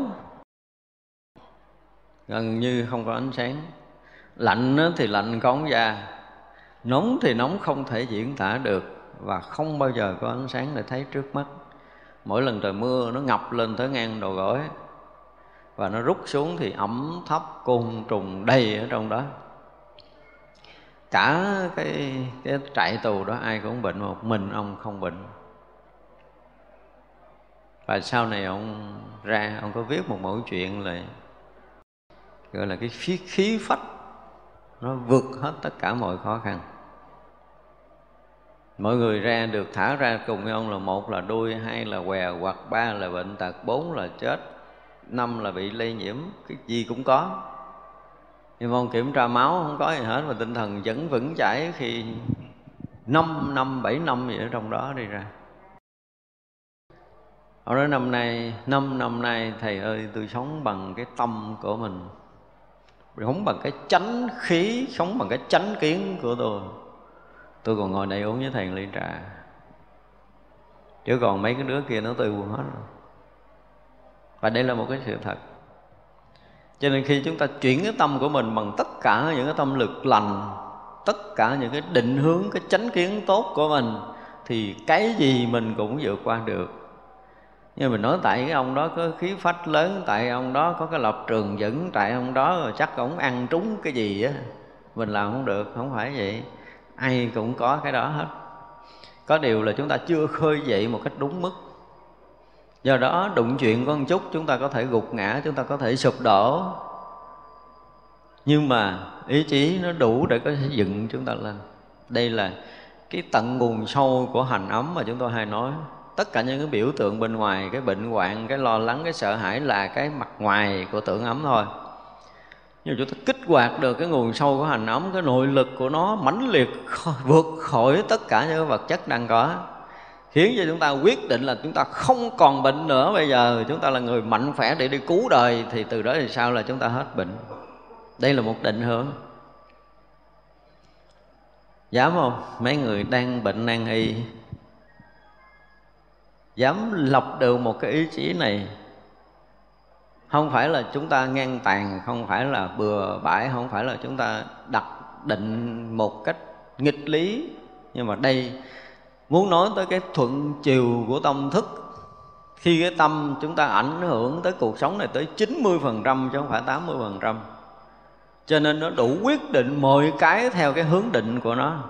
Gần như không có ánh sáng. Lạnh thì lạnh con da. Nóng thì nóng không thể diễn tả được và không bao giờ có ánh sáng để thấy trước mắt. Mỗi lần trời mưa, nó ngập lên tới ngang đầu gối và nó rút xuống thì ẩm thấp côn trùng đầy ở trong đó cả cái cái trại tù đó ai cũng bệnh, một mình ông không bệnh. Và sau này ông ra, ông có viết một mẫu chuyện là, gọi là cái khí khí phách. Nó vượt hết tất cả mọi khó khăn. Mọi người ra được, thả ra cùng với ông là một là đuôi, hai là què, hoặc ba là bệnh tật, bốn là chết, năm là bị lây nhiễm, cái gì cũng có nhưng mà kiểm tra máu không có gì hết mà tinh thần vẫn vững chãi khi năm năm bảy năm gì ở trong đó đi ra. Ở nói năm nay, năm năm nay Thầy ơi tôi sống bằng cái tâm của mình. Sống bằng cái chánh khí, sống bằng cái chánh kiến của tôi. Tôi còn ngồi đây uống với Thầy ly trà. Chứ còn mấy cái đứa kia nó tư hết rồi. Và đây là một cái sự thật cho nên khi chúng ta chuyển cái tâm của mình bằng tất cả những cái tâm lực lành tất cả những cái định hướng cái chánh kiến tốt của mình thì cái gì mình cũng vượt qua được. Nhưng mình nói tại cái ông đó có khí phách lớn tại ông đó có cái lập trường dẫn, tại ông đó chắc ông ăn trúng cái gì á mình làm không được không phải vậy. Ai cũng có cái đó hết. Có điều là chúng ta chưa khơi dậy một cách đúng mức do đó, đụng chuyện có một chút, chúng ta có thể gục ngã, chúng ta có thể sụp đổ. Nhưng mà ý chí nó đủ để có thể dựng chúng ta lên. Đây là cái tận nguồn sâu của hành ấm mà chúng tôi hay nói. Tất cả những cái biểu tượng bên ngoài, cái bệnh hoạn, cái lo lắng, cái sợ hãi là cái mặt ngoài của tưởng ấm thôi. Nhưng chúng ta kích hoạt được cái nguồn sâu của hành ấm, cái nội lực của nó mãnh liệt vượt khỏi tất cả những vật chất đang có khiến cho chúng ta quyết định là chúng ta không còn bệnh nữa. Bây giờ chúng ta là người mạnh khỏe để đi cứu đời, thì từ đó thì sao là chúng ta hết bệnh? Đây là một định hướng. Dám không? Mấy người đang bệnh nan y. Dám lập được một cái ý chí này. Không phải là chúng ta ngang tàn, không phải là bừa bãi, không phải là chúng ta đặt định một cách nghịch lý. Nhưng mà đây muốn nói tới cái thuận chiều của tâm thức, khi cái tâm chúng ta ảnh hưởng tới cuộc sống này tới 90% chứ không phải 80% cho nên nó đủ quyết định mọi cái theo cái hướng định của nó.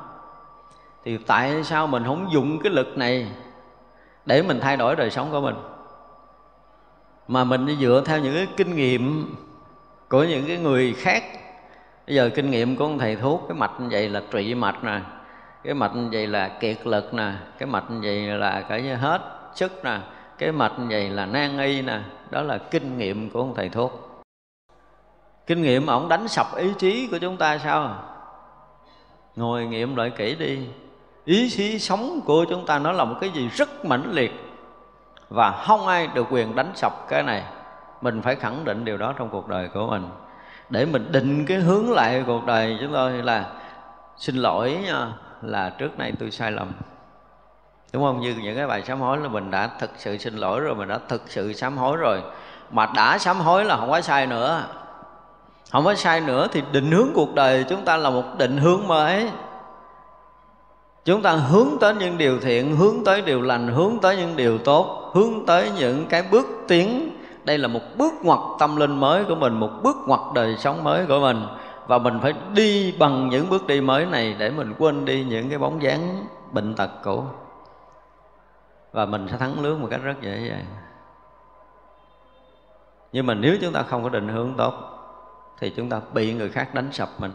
Thì tại sao mình không dùng cái lực này để mình thay đổi đời sống của mình? Mà mình đi dựa theo những cái kinh nghiệm của những cái người khác. Bây giờ kinh nghiệm của ông thầy thuốc, cái mạch như vậy là trị mạch rồi cái mạch vậy là kiệt lực nè, cái mạch vậy là cái hết sức nè, cái mạch vậy là nan y nè, đó là kinh nghiệm của ông thầy thuốc. Kinh nghiệm ổng đánh sập ý chí của chúng ta sao? Ngồi nghiệm lại kỹ đi. Ý chí sống của chúng ta nó là một cái gì rất mãnh liệt và không ai được quyền đánh sập cái này. Mình phải khẳng định điều đó trong cuộc đời của mình. Để mình định cái hướng lại cuộc đời chúng tôi là xin lỗi nha là trước nay tôi sai lầm. Đúng không? Như những cái bài sám hối là mình đã thực sự xin lỗi rồi, mình đã thực sự sám hối rồi. Mà đã sám hối là không có sai nữa. Không có sai nữa thì định hướng cuộc đời chúng ta là một định hướng mới. Chúng ta hướng tới những điều thiện, hướng tới điều lành, hướng tới những điều tốt, hướng tới những cái bước tiến. Đây là một bước ngoặt tâm linh mới của mình, một bước ngoặt đời sống mới của mình và mình phải đi bằng những bước đi mới này để mình quên đi những cái bóng dáng bệnh tật cũ và mình sẽ thắng lướt một cách rất dễ dàng. Nhưng mà nếu chúng ta không có định hướng tốt thì chúng ta bị người khác đánh sập mình.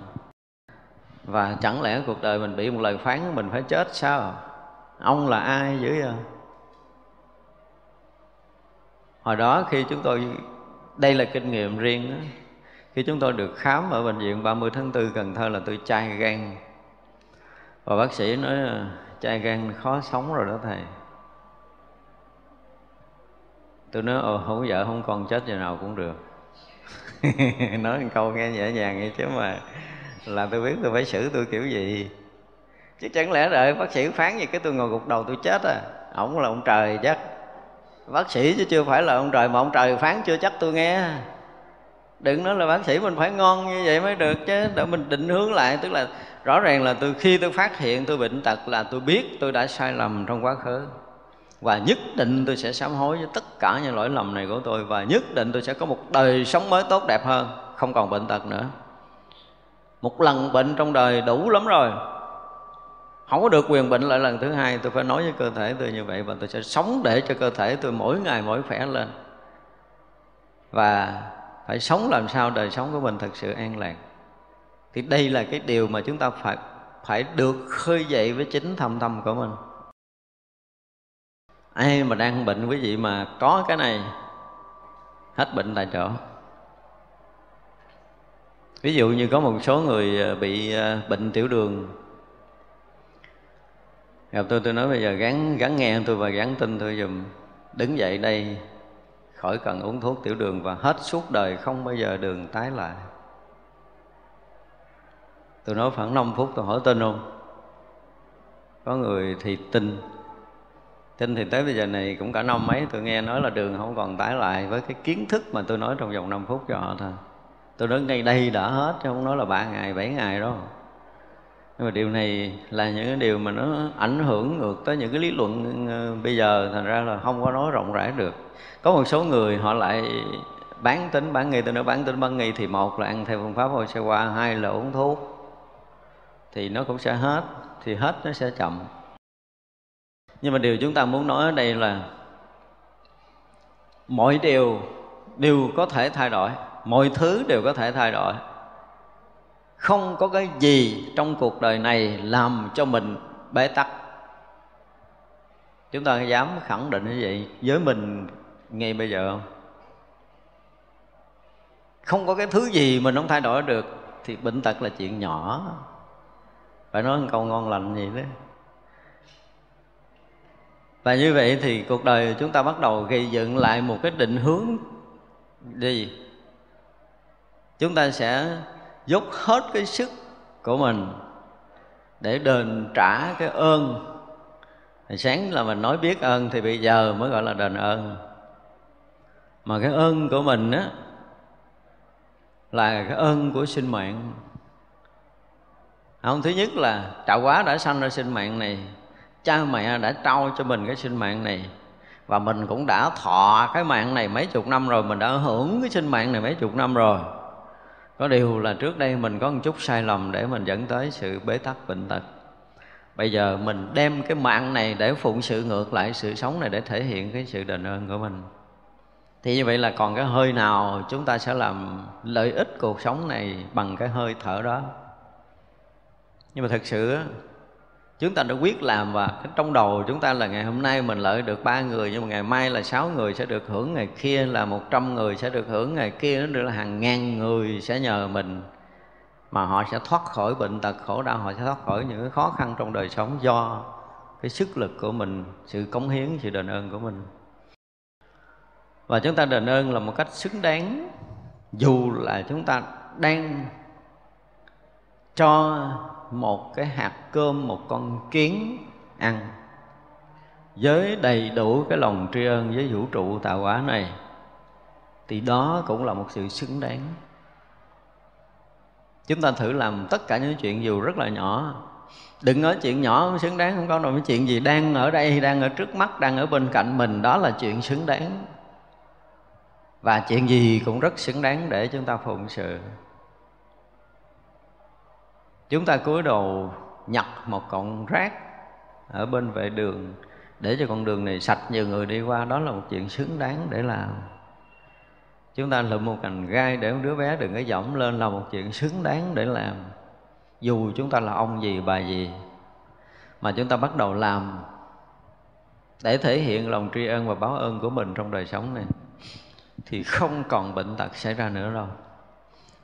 Và chẳng lẽ cuộc đời mình bị một lời phán mình phải chết sao? Ông là ai dữ vậy? Hồi đó khi chúng tôi đây là kinh nghiệm riêng đó, khi chúng tôi được khám ở bệnh viện 30 tháng 4 Cần Thơ là tôi chai gan. Và bác sĩ nói chai gan khó sống rồi đó thầy. Tôi nói, ồ, không vợ, không con, chết giờ nào cũng được. Nói một câu nghe nhẹ nhàng vậy chứ mà là tôi biết tôi phải xử tôi kiểu gì. Chứ chẳng lẽ đợi bác sĩ phán gì cái tôi ngồi gục đầu tôi chết à? Ổng là ông trời chắc. Bác sĩ chứ chưa phải là ông trời mà ông trời phán chưa chắc tôi nghe đừng nói là bác sĩ mình phải ngon như vậy mới được chứ. Để mình định hướng lại, tức là rõ ràng là từ khi tôi phát hiện tôi bệnh tật là tôi biết tôi đã sai lầm trong quá khứ. Và nhất định tôi sẽ sám hối với tất cả những lỗi lầm này của tôi. Và nhất định tôi sẽ có một đời sống mới tốt đẹp hơn, không còn bệnh tật nữa. Một lần bệnh trong đời đủ lắm rồi. Không có được quyền bệnh lại lần thứ hai. Tôi phải nói với cơ thể tôi như vậy và tôi sẽ sống để cho cơ thể tôi mỗi ngày mỗi khỏe lên. Và phải sống làm sao đời sống của mình thật sự an lạc. Thì đây là cái điều mà chúng ta phải phải được khơi dậy với chính thầm tâm của mình. Ai mà đang bệnh quý vị mà có cái này, hết bệnh tại chỗ. Ví dụ như có một số người ờ, bị ờ, bệnh tiểu đường. Gặp tôi tôi nói bây giờ gắn gắn nghe tôi và gắn tin tôi dùm đứng dậy đây khỏi cần uống thuốc tiểu đường và hết suốt đời không bao giờ đường tái lại. Tôi nói khoảng 5 phút tôi hỏi tin không có người thì tin. Tin thì tới bây giờ này cũng cả năm mấy tôi nghe nói là đường không còn tái lại với cái kiến thức mà tôi nói trong vòng 5 phút cho họ thôi. Tôi nói ngay đây đã hết chứ không nói là ba ngày, bảy ngày đâu nhưng mà điều này là những cái điều mà nó ảnh hưởng ngược tới những cái lý luận ờ, bây giờ. Thành ra là không có nói rộng rãi được. Có một số người họ lại bán tính, bán nghi tôi nói bán tính, bán nghi thì một là ăn theo phương pháp hồi qua, hai là uống thuốc. Thì nó cũng sẽ hết, thì hết nó sẽ chậm. Nhưng mà điều chúng ta muốn nói ở đây là mọi điều đều có thể thay đổi, mọi thứ đều có thể thay đổi không có cái gì trong cuộc đời này làm cho mình bế tắc. Chúng ta dám khẳng định như vậy với mình ngay bây giờ không? Không có cái thứ gì mình không thay đổi được thì bệnh tật là chuyện nhỏ. Phải nói một câu ngon lành gì đó và như vậy thì cuộc đời chúng ta bắt đầu gây dựng lại một cái định hướng gì? Chúng ta sẽ dốc hết cái sức của mình để đền trả cái ơn. Sáng là mình nói biết ơn thì bây giờ mới gọi là đền ơn. Mà cái ơn của mình á, là cái ơn của sinh mạng. Không, thứ nhất là tạo hóa đã sanh ra sinh mạng này, cha mẹ đã trao cho mình cái sinh mạng này, và mình cũng đã thọ cái mạng này mấy chục năm rồi, mình đã hưởng cái sinh mạng này mấy chục năm rồi có điều là trước đây mình có một chút sai lầm để mình dẫn tới sự bế tắc, bệnh tật. Bây giờ mình đem cái mạng này để phụng sự ngược lại sự sống này để thể hiện cái sự đền ơn của mình. Thì như vậy là còn cái hơi nào chúng ta sẽ làm lợi ích cuộc sống này bằng cái hơi thở đó? Nhưng mà thật sự chúng ta đã quyết làm và trong đầu chúng ta là ngày hôm nay mình lợi được ba người, nhưng mà ngày mai là sáu người sẽ được hưởng, ngày kia là một trăm người sẽ được hưởng, ngày kia nó được là hàng ngàn người sẽ nhờ mình. Mà họ sẽ thoát khỏi bệnh tật, khổ đau, họ sẽ thoát khỏi những cái khó khăn trong đời sống do cái sức lực của mình, sự cống hiến, sự đền ơn của mình. Và chúng ta đền ơn là một cách xứng đáng, dù là chúng ta đang cho một cái hạt cơm, một con kiến ăn. Với đầy đủ cái lòng tri ân với vũ trụ tạo hóa này, thì đó cũng là một sự xứng đáng. Chúng ta thử làm tất cả những chuyện dù rất là nhỏ. Đừng nói chuyện nhỏ không xứng đáng, không có đâu, cái chuyện gì đang ở đây, đang ở trước mắt, đang ở bên cạnh mình, đó là chuyện xứng đáng. Và chuyện gì cũng rất xứng đáng để chúng ta phụng sự chúng ta cúi đầu nhặt một cọng rác ở bên vệ đường để cho con đường này sạch nhiều người đi qua. Đó là một chuyện xứng đáng để làm. Chúng ta lượm một cành gai để một đứa bé đừng có dõng lên là một chuyện xứng đáng để làm. Dù chúng ta là ông gì, bà gì, mà chúng ta bắt đầu làm để thể hiện lòng tri ân và báo ơn của mình trong đời sống này, thì không còn bệnh tật xảy ra nữa đâu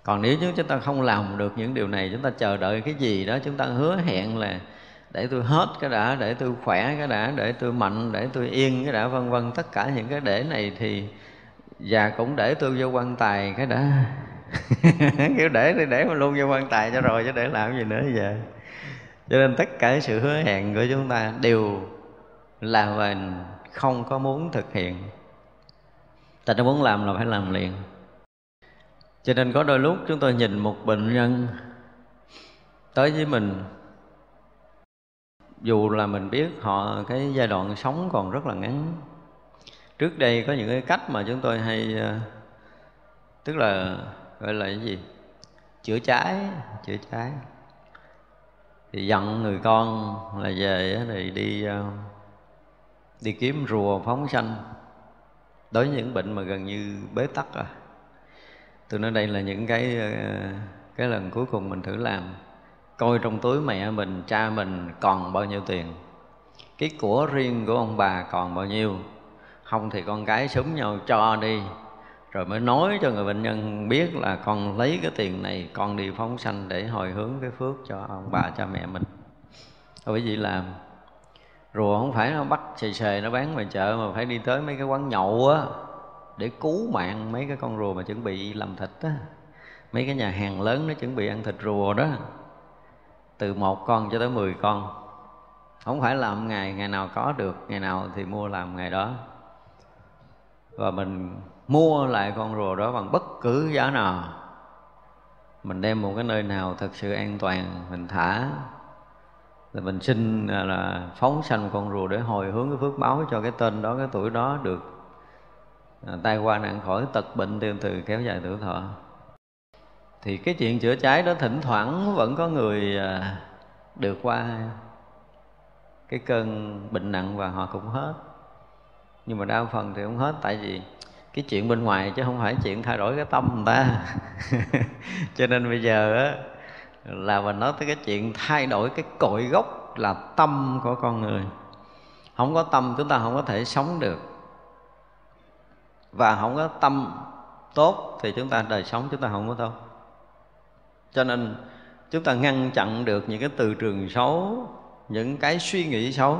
còn nếu chúng ta không làm được những điều này, chúng ta chờ đợi cái gì đó, chúng ta hứa hẹn là để tôi hết cái đã, để tôi khỏe cái đã, để tôi mạnh, để tôi yên cái đã, vân vân. Tất cả những cái để này thì, và cũng để tôi vô quan tài cái đã. Kiểu để thì để mà luôn vô quan tài cho rồi, chứ để làm gì nữa giờ. Cho nên tất cả sự hứa hẹn của chúng ta đều là mình không có muốn thực hiện. Ta đã muốn làm là phải làm liền cho nên có đôi lúc chúng tôi nhìn một bệnh nhân tới với mình. Dù là mình biết họ cái giai đoạn sống còn rất là ngắn. Trước đây có những cái cách mà chúng tôi hay ờ, tức là gọi là cái gì? Chữa cháy chữa cháy. Thì dặn người con là về thì đi ờ, đi kiếm rùa phóng sanh. Đối với những bệnh mà gần như bế tắc rồi tôi nói đây là những cái ờ, cái lần cuối cùng mình thử làm. Coi trong túi mẹ mình, cha mình còn bao nhiêu tiền. Cái của riêng của ông bà còn bao nhiêu. Không thì con cái súng nhau cho đi. Rồi mới nói cho người bệnh nhân biết là con lấy cái tiền này, con đi phóng sanh để hồi hướng cái phước cho ông bà, cha mẹ mình. Thôi quý vị làm, rùa không phải nó bắt xề xề nó bán ngoài chợ mà phải đi tới mấy cái quán nhậu á để cứu mạng mấy cái con rùa mà chuẩn bị làm thịt á. Mấy cái nhà hàng lớn nó chuẩn bị ăn thịt rùa đó. Từ một con cho tới mười con. Không phải làm ngày ngày nào có được ngày nào thì mua làm ngày đó. Và mình mua lại con rùa đó bằng bất cứ giá nào. Mình đem một cái nơi nào thật sự an toàn mình thả. Là mình xin là, là phóng sanh con rùa để hồi hướng cái phước báo cho cái tên đó cái tuổi đó được à, tai qua nạn khỏi tật bệnh tiêu từ kéo dài tuổi thọ. Thì cái chuyện chữa cháy đó thỉnh thoảng vẫn có người à, được qua. Cái cơn bệnh nặng và họ cũng hết. Nhưng mà đa phần thì không hết tại vì cái chuyện bên ngoài chứ không phải chuyện thay đổi cái tâm người ta. Cho nên bây giờ á là mình nói tới cái chuyện thay đổi cái cội gốc là tâm của con người. Không có tâm chúng ta không có thể sống được và không có tâm tốt thì chúng ta đời sống chúng ta không có tốt. Cho nên chúng ta ngăn chặn được những cái từ trường xấu, những cái suy nghĩ xấu.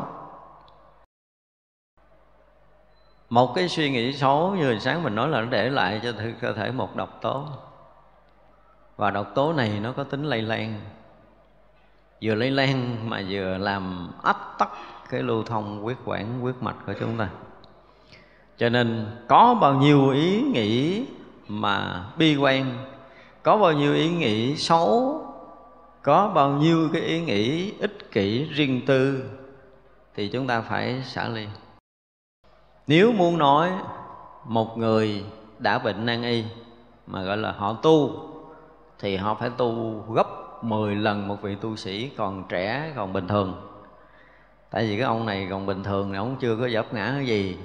Một cái suy nghĩ xấu như hồi sáng mình nói là nó để lại cho cơ thể một độc tố. Và độc tố này nó có tính lây lan. Vừa lây lan mà vừa làm ách tắc cái lưu thông, huyết quản, huyết mạch của chúng ta cho nên có bao nhiêu ý nghĩ mà bi quan, có bao nhiêu ý nghĩ xấu, có bao nhiêu cái ý nghĩ ích kỷ riêng tư thì chúng ta phải xả ly. Nếu muốn nói một người đã bệnh nan y mà gọi là họ tu, thì họ phải tu gấp 10 lần một vị tu sĩ còn trẻ, còn bình thường. Tại vì cái ông này còn bình thường thì ông chưa có dập ngã cái gì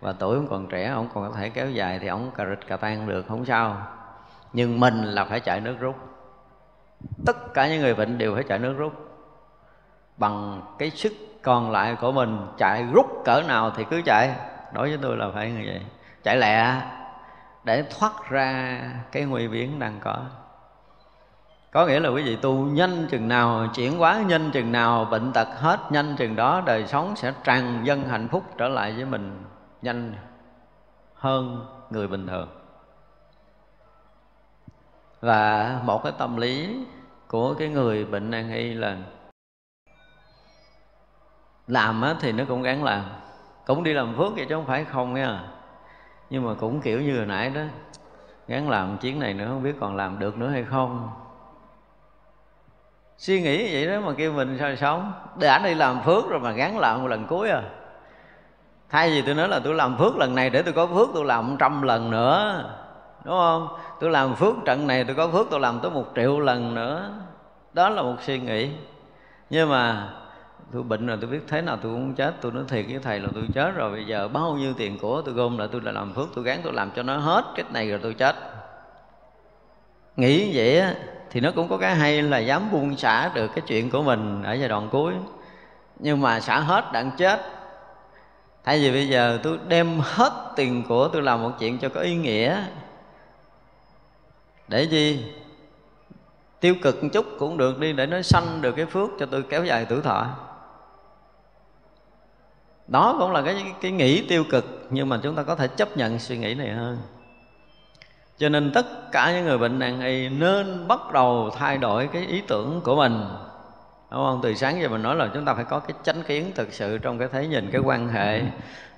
và tuổi ông còn trẻ, ông còn có thể kéo dài thì ông cà rịch cà tan được, không sao. Nhưng mình là phải chạy nước rút. Tất cả những người bệnh đều phải chạy nước rút. Bằng cái sức còn lại của mình chạy rút cỡ nào thì cứ chạy đối với tôi là phải như vậy. Chạy lẹ, để thoát ra cái nguy biến đang có. Có nghĩa là quý vị tu nhanh chừng nào, chuyển hóa nhanh chừng nào, bệnh tật hết nhanh chừng đó, đời sống sẽ tràn dân hạnh phúc trở lại với mình nhanh hơn người bình thường. Và một cái tâm lý của cái người bệnh nan y là làm thì nó cũng gắng làm, cũng đi làm phước vậy chứ không phải không nha. Nhưng mà cũng kiểu như hồi nãy đó gắng làm chuyến này nữa, không biết còn làm được nữa hay không. Suy nghĩ vậy đó mà kêu mình sao sống. Đã đi làm phước rồi mà gắng làm một lần cuối à thay vì tôi nói là tôi làm phước lần này để tôi có phước tôi làm trăm lần nữa. Đúng không? Tôi làm phước trận này tôi có phước tôi làm tới một triệu lần nữa. Đó là một suy nghĩ. Nhưng mà tôi bệnh rồi tôi biết thế nào tôi cũng chết. Tôi nói thiệt với thầy là tôi chết rồi. Bây giờ bao nhiêu tiền của tôi gom lại tôi đã làm phước tôi gắng tôi làm cho nó hết cái này rồi tôi chết. Nghĩ vậy á, thì nó cũng có cái hay là dám buông xả được cái chuyện của mình ở giai đoạn cuối. Nhưng mà xả hết đặng chết thay vì bây giờ tôi đem hết tiền của tôi làm một chuyện cho có ý nghĩa. Để gì tiêu cực một chút cũng được đi, để nó sanh được cái phước cho tôi kéo dài tuổi thọ. Đó cũng là cái cái nghĩ tiêu cực, nhưng mà chúng ta có thể chấp nhận suy nghĩ này hơn. Cho nên tất cả những người bệnh nan y nên bắt đầu thay đổi cái ý tưởng của mình đúng không? Từ sáng giờ mình nói là chúng ta phải có cái chánh kiến thực sự trong cái thấy nhìn cái quan hệ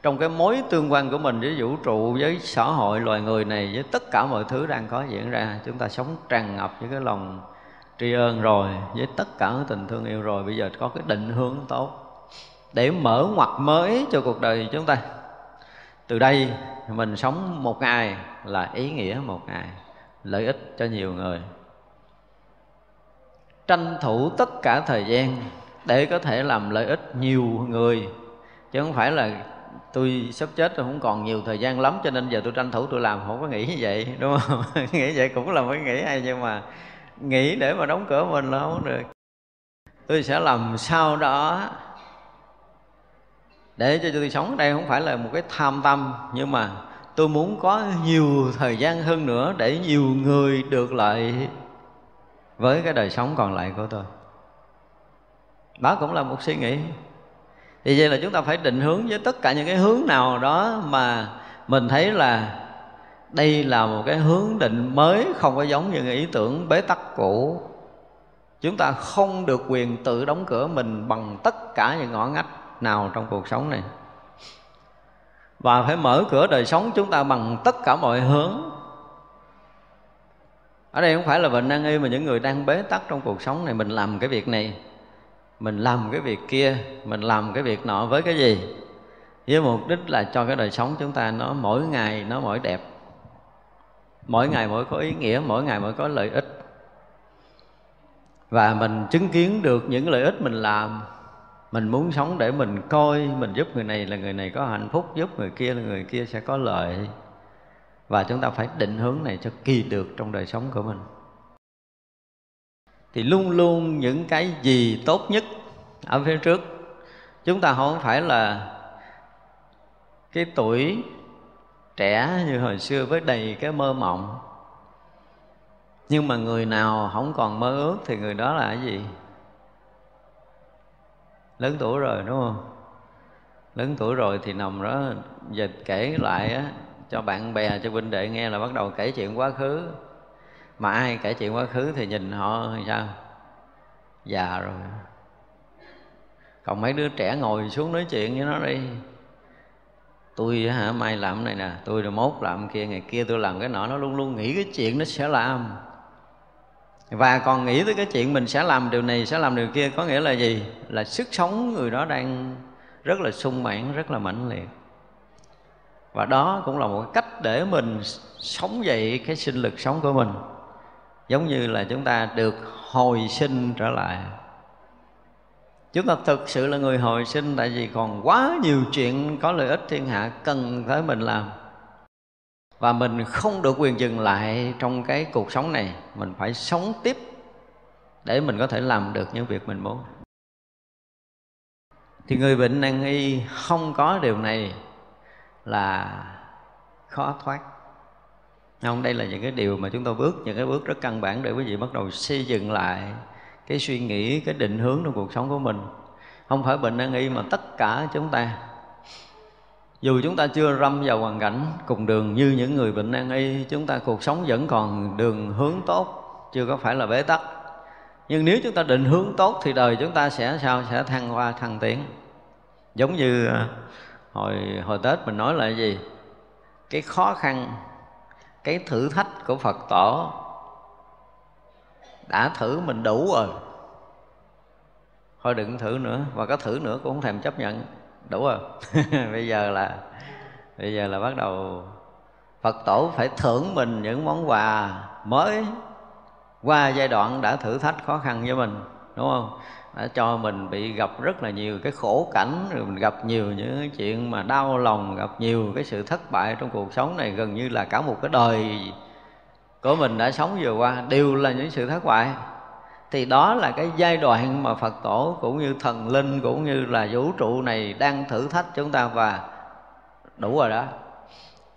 trong cái mối tương quan của mình với vũ trụ với xã hội loài người này với tất cả mọi thứ đang có diễn ra. Chúng ta sống tràn ngập với cái lòng tri ân rồi với tất cả tình thương yêu rồi. Bây giờ có cái định hướng tốt để mở ngoặt mới cho cuộc đời chúng ta. Từ đây mình sống một ngày là ý nghĩa một ngày lợi ích cho nhiều người tranh thủ tất cả thời gian để có thể làm lợi ích nhiều người. Chứ không phải là tôi sắp chết rồi không còn nhiều thời gian lắm, cho nên giờ tôi tranh thủ tôi làm, không có nghĩ như vậy, đúng không? Nghĩ vậy cũng là mới nghĩ hay, nhưng mà nghĩ để mà đóng cửa mình là không được. Tôi sẽ làm sao đó để cho tôi sống. Ở đây không phải là một cái tham tâm, nhưng mà tôi muốn có nhiều thời gian hơn nữa để nhiều người được lợi với cái đời sống còn lại của tôi. Đó cũng là một suy nghĩ. Thì vậy là chúng ta phải định hướng với tất cả những cái hướng nào đó mà mình thấy là đây là một cái hướng định mới, không có giống như ý tưởng bế tắc cũ. Chúng ta không được quyền tự đóng cửa mình bằng tất cả những ngõ ngách nào trong cuộc sống này. Và phải mở cửa đời sống chúng ta bằng tất cả mọi hướng ở đây không phải là bệnh nan y mà những người đang bế tắc trong cuộc sống này, mình làm cái việc này, mình làm cái việc kia, mình làm cái việc nọ với cái gì? Với mục đích là cho cái đời sống chúng ta nó mỗi ngày, nó mỗi đẹp. Mỗi ngày mỗi có ý nghĩa, mỗi ngày mỗi có lợi ích. Và mình chứng kiến được những lợi ích mình làm, mình muốn sống để mình coi, mình giúp người này là người này có hạnh phúc, giúp người kia là người kia sẽ có lợi và chúng ta phải định hướng này cho kỳ được trong đời sống của mình. Thì luôn luôn những cái gì tốt nhất ở phía trước chúng ta không phải là cái tuổi trẻ như hồi xưa với đầy cái mơ mộng. Nhưng mà người nào không còn mơ ước thì người đó là cái gì? Lớn tuổi rồi đúng không? Lớn tuổi rồi thì nằm đó dịch kể lại á, cho bạn bè cho huynh đệ nghe là bắt đầu kể chuyện quá khứ. Mà ai kể chuyện quá khứ thì nhìn họ sao? Già rồi. Còn mấy đứa trẻ ngồi xuống nói chuyện với nó đi. Tôi hả, mai làm cái này nè, tôi rồi mốt làm kia, ngày kia tôi làm cái nọ, nó luôn luôn nghĩ cái chuyện nó sẽ làm. Và còn nghĩ tới cái chuyện mình sẽ làm điều này, sẽ làm điều kia, có nghĩa là gì? Là sức sống người đó đang rất là sung mãn, rất là mãnh liệt và đó cũng là một cách để mình sống dậy cái sinh lực sống của mình. Giống như là chúng ta được hồi sinh trở lại. Chúng ta thực sự là người hồi sinh tại vì còn quá nhiều chuyện có lợi ích thiên hạ cần tới mình làm. Và mình không được quyền dừng lại trong cái cuộc sống này. Mình phải sống tiếp để mình có thể làm được những việc mình muốn. Thì người bệnh nan y không có điều này là khó thoát. Không, đây là những cái điều mà chúng tôi bước, những cái bước rất căn bản để quý vị bắt đầu xây dựng lại cái suy nghĩ, cái định hướng trong cuộc sống của mình. Không phải bệnh nan y mà tất cả chúng ta, dù chúng ta chưa râm vào hoàn cảnh cùng đường như những người bệnh nan y, chúng ta cuộc sống vẫn còn đường hướng tốt, chưa có phải là bế tắc. Nhưng nếu chúng ta định hướng tốt thì đời chúng ta sẽ sao? Sẽ thăng hoa thăng tiến. Giống như à, hồi hồi tết mình nói là gì? Cái khó khăn, cái thử thách của phật tổ đã thử mình đủ rồi. Thôi đừng thử nữa, và có thử nữa cũng không thèm chấp nhận, đủ rồi. Bây giờ là, bây giờ là bắt đầu phật tổ phải thưởng mình những món quà mới qua giai đoạn đã thử thách khó khăn với mình, đúng không? Đã cho mình bị gặp rất là nhiều cái khổ cảnh, rồi mình gặp nhiều những cái chuyện mà đau lòng, gặp nhiều cái sự thất bại trong cuộc sống này, gần như là cả một cái đời của mình đã sống vừa qua, đều là những sự thất bại. Thì đó là cái giai đoạn mà phật tổ cũng như thần linh cũng như là vũ trụ này đang thử thách chúng ta và đủ rồi đó.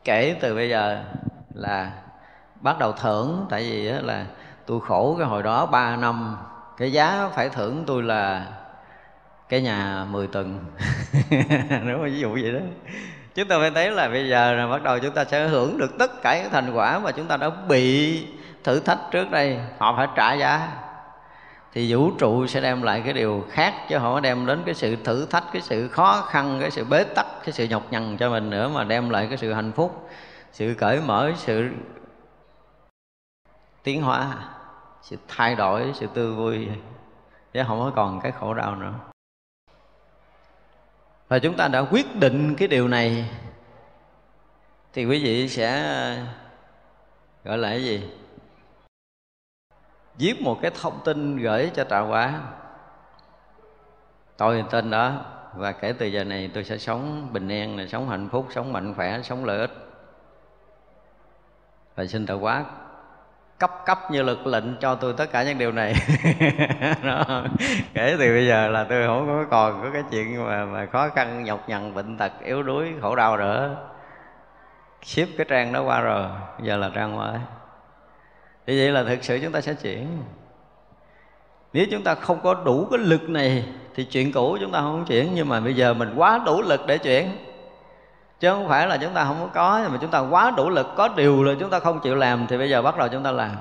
Kể từ bây giờ là bắt đầu thưởng, tại vì là tôi khổ cái hồi đó 3 năm cái giá phải thưởng tôi là cái nhà 10 tầng. Nếu mà ví dụ vậy đó. Chúng ta phải thấy là bây giờ là bắt đầu chúng ta sẽ hưởng được tất cả những thành quả mà chúng ta đã bị thử thách trước đây. Họ phải trả giá. Thì vũ trụ sẽ đem lại cái điều khác chứ họ đem đến cái sự thử thách, cái sự khó khăn, cái sự bế tắc, cái sự nhọc nhằn cho mình nữa mà đem lại cái sự hạnh phúc, sự cởi mở, sự tiến hóa sự thay đổi, sự tươi vui. Chứ không có còn cái khổ đau nữa. Và chúng ta đã quyết định cái điều này, thì quý vị sẽ ờ, gọi là cái gì? Viết một cái thông tin gửi cho tạo hóa tôi tên đó, và kể từ giờ này tôi sẽ sống bình an này, sống hạnh phúc, sống mạnh khỏe, sống lợi ích. Và xin tạo hóa cấp cấp như lực lệnh cho tôi tất cả những điều này. Đó. kể từ bây giờ là tôi không có còn có cái chuyện mà, mà khó khăn nhọc nhằn bệnh tật yếu đuối khổ đau nữa. Ship cái trang đó qua rồi giờ là trang mới. Thì vậy là thực sự chúng ta sẽ chuyển. Nếu chúng ta không có đủ cái lực này thì chuyện cũ chúng ta không chuyển nhưng mà bây giờ mình quá đủ lực để chuyển chứ không phải là chúng ta không có có mà chúng ta quá đủ lực, có điều là chúng ta không chịu làm, thì bây giờ bắt đầu chúng ta làm.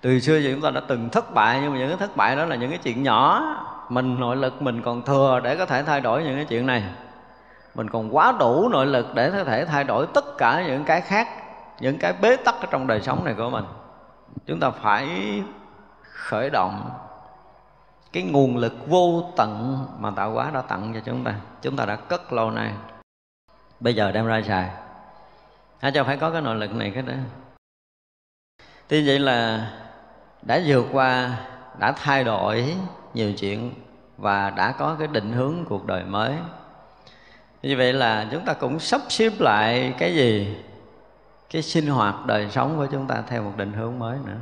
Từ xưa giờ chúng ta đã từng thất bại, nhưng mà những cái thất bại đó là những cái chuyện nhỏ. Mình nội lực mình còn thừa để có thể thay đổi những cái chuyện này. Mình còn quá đủ nội lực để có thể thay đổi tất cả những cái khác, những cái bế tắc ở trong đời sống này của mình. Chúng ta phải khởi động cái nguồn lực vô tận mà tạo hóa đã tặng cho chúng ta. Chúng ta đã cất lâu nay bây giờ đem ra xài. Hả, cho phải có cái nội lực này cái đó. Thì vậy là đã vượt qua, đã thay đổi nhiều chuyện và đã có cái định hướng cuộc đời mới. Như vậy là chúng ta cũng sắp xếp lại cái gì? Cái sinh hoạt đời sống của chúng ta theo một định hướng mới nữa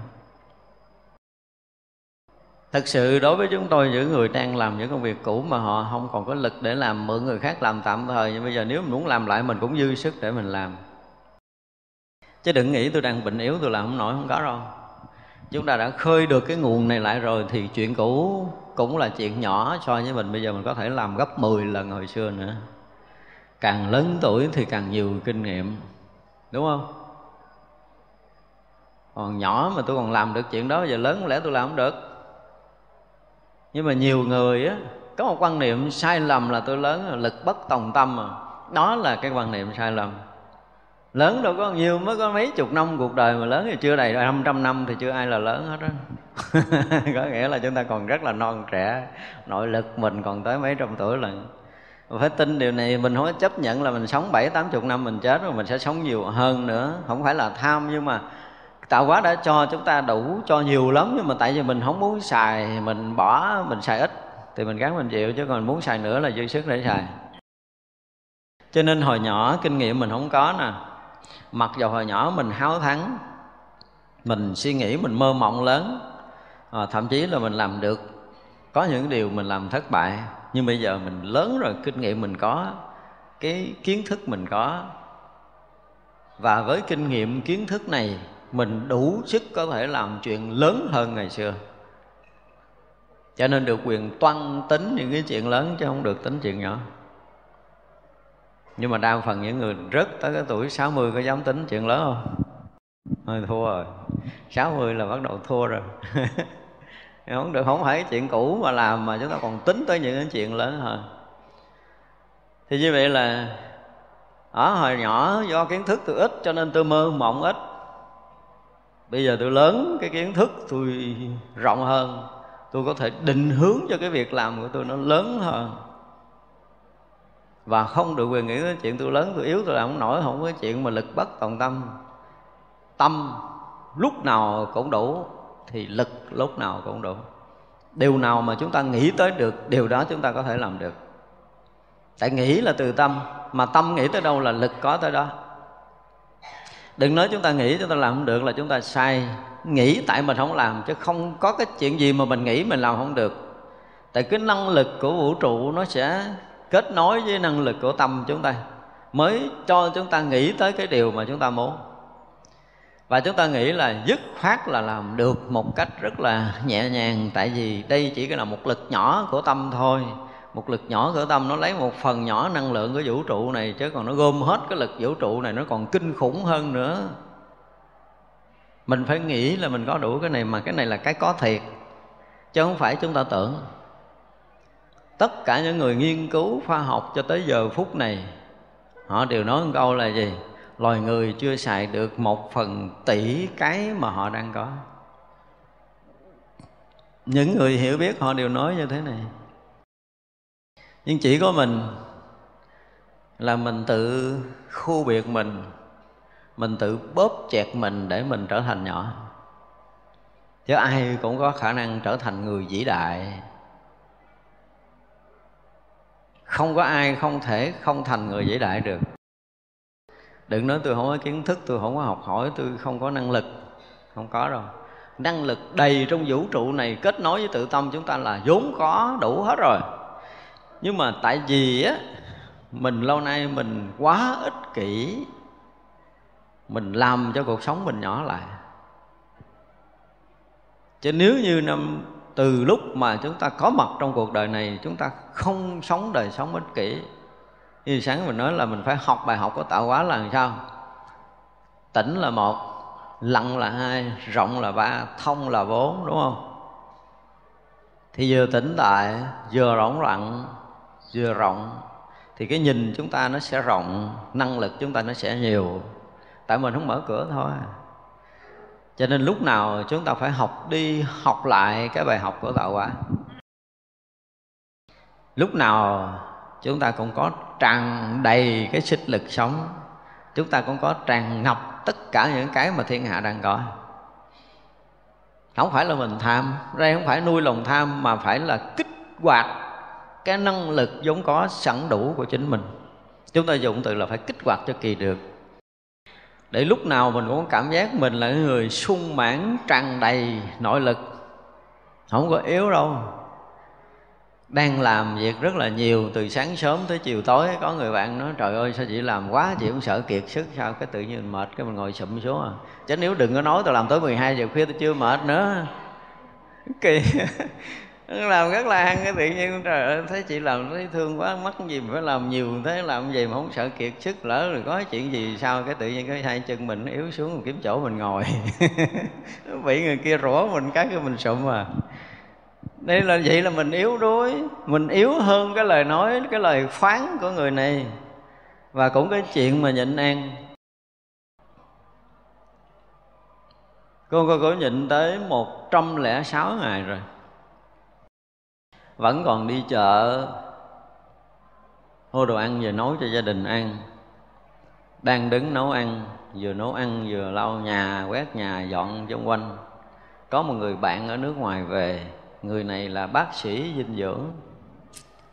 thật sự đối với chúng tôi, những người đang làm những công việc cũ mà họ không còn có lực để làm, mượn người khác làm tạm thời, nhưng bây giờ nếu mình muốn làm lại mình cũng dư sức để mình làm. Chứ đừng nghĩ tôi đang bệnh yếu, tôi làm không nổi, không có đâu. Chúng ta đã khơi được cái nguồn này lại rồi thì chuyện cũ cũng là chuyện nhỏ so với mình. Bây giờ mình có thể làm gấp 10 lần hồi xưa nữa. Càng lớn tuổi thì càng nhiều kinh nghiệm, đúng không? Còn nhỏ mà tôi còn làm được chuyện đó, giờ lớn có lẽ tôi làm không được nhưng mà nhiều người á, có một quan niệm sai lầm là tôi lớn là lực bất tòng tâm mà đó là cái quan niệm sai lầm. Lớn đâu có nhiều, mới có mấy chục năm cuộc đời mà lớn thì chưa đầy 500 năm thì chưa ai là lớn hết á. Có nghĩa là chúng ta còn rất là non trẻ, nội lực mình còn tới mấy trăm tuổi lần phải tin điều này, mình không có chấp nhận là mình sống bảy tám chục năm mình chết rồi mình sẽ sống nhiều hơn nữa. Không phải là tham, nhưng mà tạo hóa đã cho chúng ta đủ cho nhiều lắm nhưng mà tại vì mình không muốn xài mình bỏ mình xài ít thì mình gắng mình chịu chứ còn muốn xài nữa là dư sức để xài. Cho nên hồi nhỏ kinh nghiệm mình không có nè. Mặc dù hồi nhỏ mình háo thắng mình suy nghĩ mình mơ mộng lớn à, thậm chí là mình làm được có những điều mình làm thất bại nhưng bây giờ mình lớn rồi kinh nghiệm mình có cái kiến thức mình có. Và với kinh nghiệm kiến thức này mình đủ sức có thể làm chuyện lớn hơn ngày xưa. Cho nên được quyền toan tính những cái chuyện lớn chứ không được tính chuyện nhỏ. Nhưng mà đa phần những người rất tới cái tuổi 60 có dám tính chuyện lớn không? Thôi thua rồi. 60 là bắt đầu thua rồi. Không được, không phải cái chuyện cũ mà làm mà chúng ta còn tính tới những cái chuyện lớn hơn. Thì như vậy là, ở hồi nhỏ do kiến thức tôi ít cho nên tôi mơ mộng ít bây giờ tôi lớn, cái kiến thức tôi rộng hơn. Tôi có thể định hướng cho cái việc làm của tôi nó lớn hơn. Và không được quyền nghĩ tới chuyện tôi lớn, tôi yếu, tôi làm không nổi, không có chuyện mà lực bất tòng tâm. Tâm lúc nào cũng đủ, thì lực lúc nào cũng đủ. Điều nào mà chúng ta nghĩ tới được, điều đó chúng ta có thể làm được. Tại nghĩ là từ tâm, mà tâm nghĩ tới đâu là lực có tới đó đừng nói chúng ta nghĩ chúng ta làm không được là chúng ta sai. Nghĩ tại mình không làm, chứ không có cái chuyện gì mà mình nghĩ mình làm không được. Tại cái năng lực của vũ trụ nó sẽ kết nối với năng lực của tâm chúng ta, mới cho chúng ta nghĩ tới cái điều mà chúng ta muốn. Và chúng ta nghĩ là dứt khoát là làm được một cách rất là nhẹ nhàng, tại vì đây chỉ là một lực nhỏ của tâm thôi một lực nhỏ của tâm, nó lấy một phần nhỏ năng lượng của vũ trụ này, chứ còn nó gom hết cái lực vũ trụ này, nó còn kinh khủng hơn nữa. Mình phải nghĩ là mình có đủ cái này, mà cái này là cái có thiệt, chứ không phải chúng ta tưởng. Tất cả những người nghiên cứu khoa học cho tới giờ phút này, họ đều nói một câu là gì? Loài người chưa xài được một phần tỷ cái mà họ đang có. Những người hiểu biết họ đều nói như thế này nhưng chỉ có mình là mình tự khu biệt mình mình tự bóp chẹt mình để mình trở thành nhỏ. Chứ ai cũng có khả năng trở thành người vĩ đại. Không có ai không thể không thành người vĩ đại được. Đừng nói tôi không có kiến thức, tôi không có học hỏi, tôi không có năng lực. Không có đâu. Năng lực đầy trong vũ trụ này kết nối với tự tâm chúng ta là vốn có đủ hết rồi nhưng mà tại vì á, mình lâu nay mình quá ích kỷ, mình làm cho cuộc sống mình nhỏ lại. Chứ nếu như năm, từ lúc mà chúng ta có mặt trong cuộc đời này, chúng ta không sống đời sống ích kỷ. Như sáng mình nói là mình phải học bài học của tạo hóa là làm sao? Tỉnh là một, lặng là hai, rộng là ba, thông là bốn, đúng không? Thì vừa tỉnh tại vừa rộng lặng vừa rộng, thì cái nhìn chúng ta nó sẽ rộng, năng lực chúng ta nó sẽ nhiều. Tại mình không mở cửa thôi. Cho nên lúc nào chúng ta phải học đi học lại cái bài học của tạo hóa lúc nào chúng ta cũng có tràn đầy cái sức lực sống, chúng ta cũng có tràn ngập tất cả những cái mà thiên hạ đang có. Không phải là mình tham, đây không phải nuôi lòng tham mà phải là kích hoạt cái năng lực vốn có sẵn đủ của chính mình. Chúng ta dùng từ là phải kích hoạt cho kỳ được. Để lúc nào mình cũng cảm giác mình là người sung mãn, tràn đầy nội lực. Không có yếu đâu. Đang làm việc rất là nhiều, từ sáng sớm tới chiều tối, có người bạn nói, trời ơi, sao chị làm quá, chị cũng sợ kiệt sức, sao cái tự nhiên mệt, cái mình ngồi sụm xuống à? Chứ nếu đừng có nói tôi làm tới 12 giờ khuya tôi chưa mệt nữa. Kỳ. làm rất là ăn cái tự nhiên. Trời ơi, thấy chị làm, thấy thương quá, mắc gì mà phải làm nhiều, thế làm gì mà không sợ kiệt sức, lỡ rồi có chuyện gì sao cái tự nhiên cái hai chân mình yếu xuống mình kiếm chỗ mình ngồi. Bị người kia rủa mình, cái cái mình sụm à. Đây là, vậy là mình yếu đuối, mình yếu hơn cái lời nói, cái lời phán của người này. Và cũng cái chuyện mà nhịn ăn. Con cô có nhịn tới một trăm lẻ sáu ngày rồi vẫn còn đi chợ mua đồ ăn về nấu cho gia đình ăn. Đang đứng nấu ăn, vừa nấu ăn, vừa lau nhà, quét nhà, dọn xung quanh. Có một người bạn ở nước ngoài về. Người này là bác sĩ dinh dưỡng.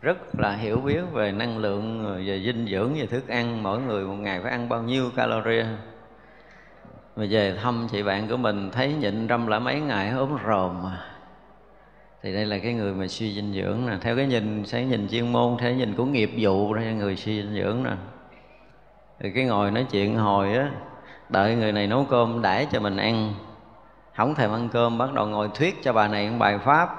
Rất là hiểu biết về năng lượng, về dinh dưỡng, về thức ăn. Mỗi người một ngày phải ăn bao nhiêu calorie. Mà về thăm chị bạn của mình, thấy nhịn trăm là mấy ngày, ốm rồm mà thì đây là cái người mà suy dinh dưỡng nè. Theo cái nhìn sẽ nhìn chuyên môn theo nhìn của nghiệp vụ ra người suy dinh dưỡng nè. Thì cái ngồi nói chuyện hồi á, đợi người này nấu cơm đãi cho mình ăn. Không thèm ăn cơm, bắt đầu ngồi thuyết cho bà này một bài pháp.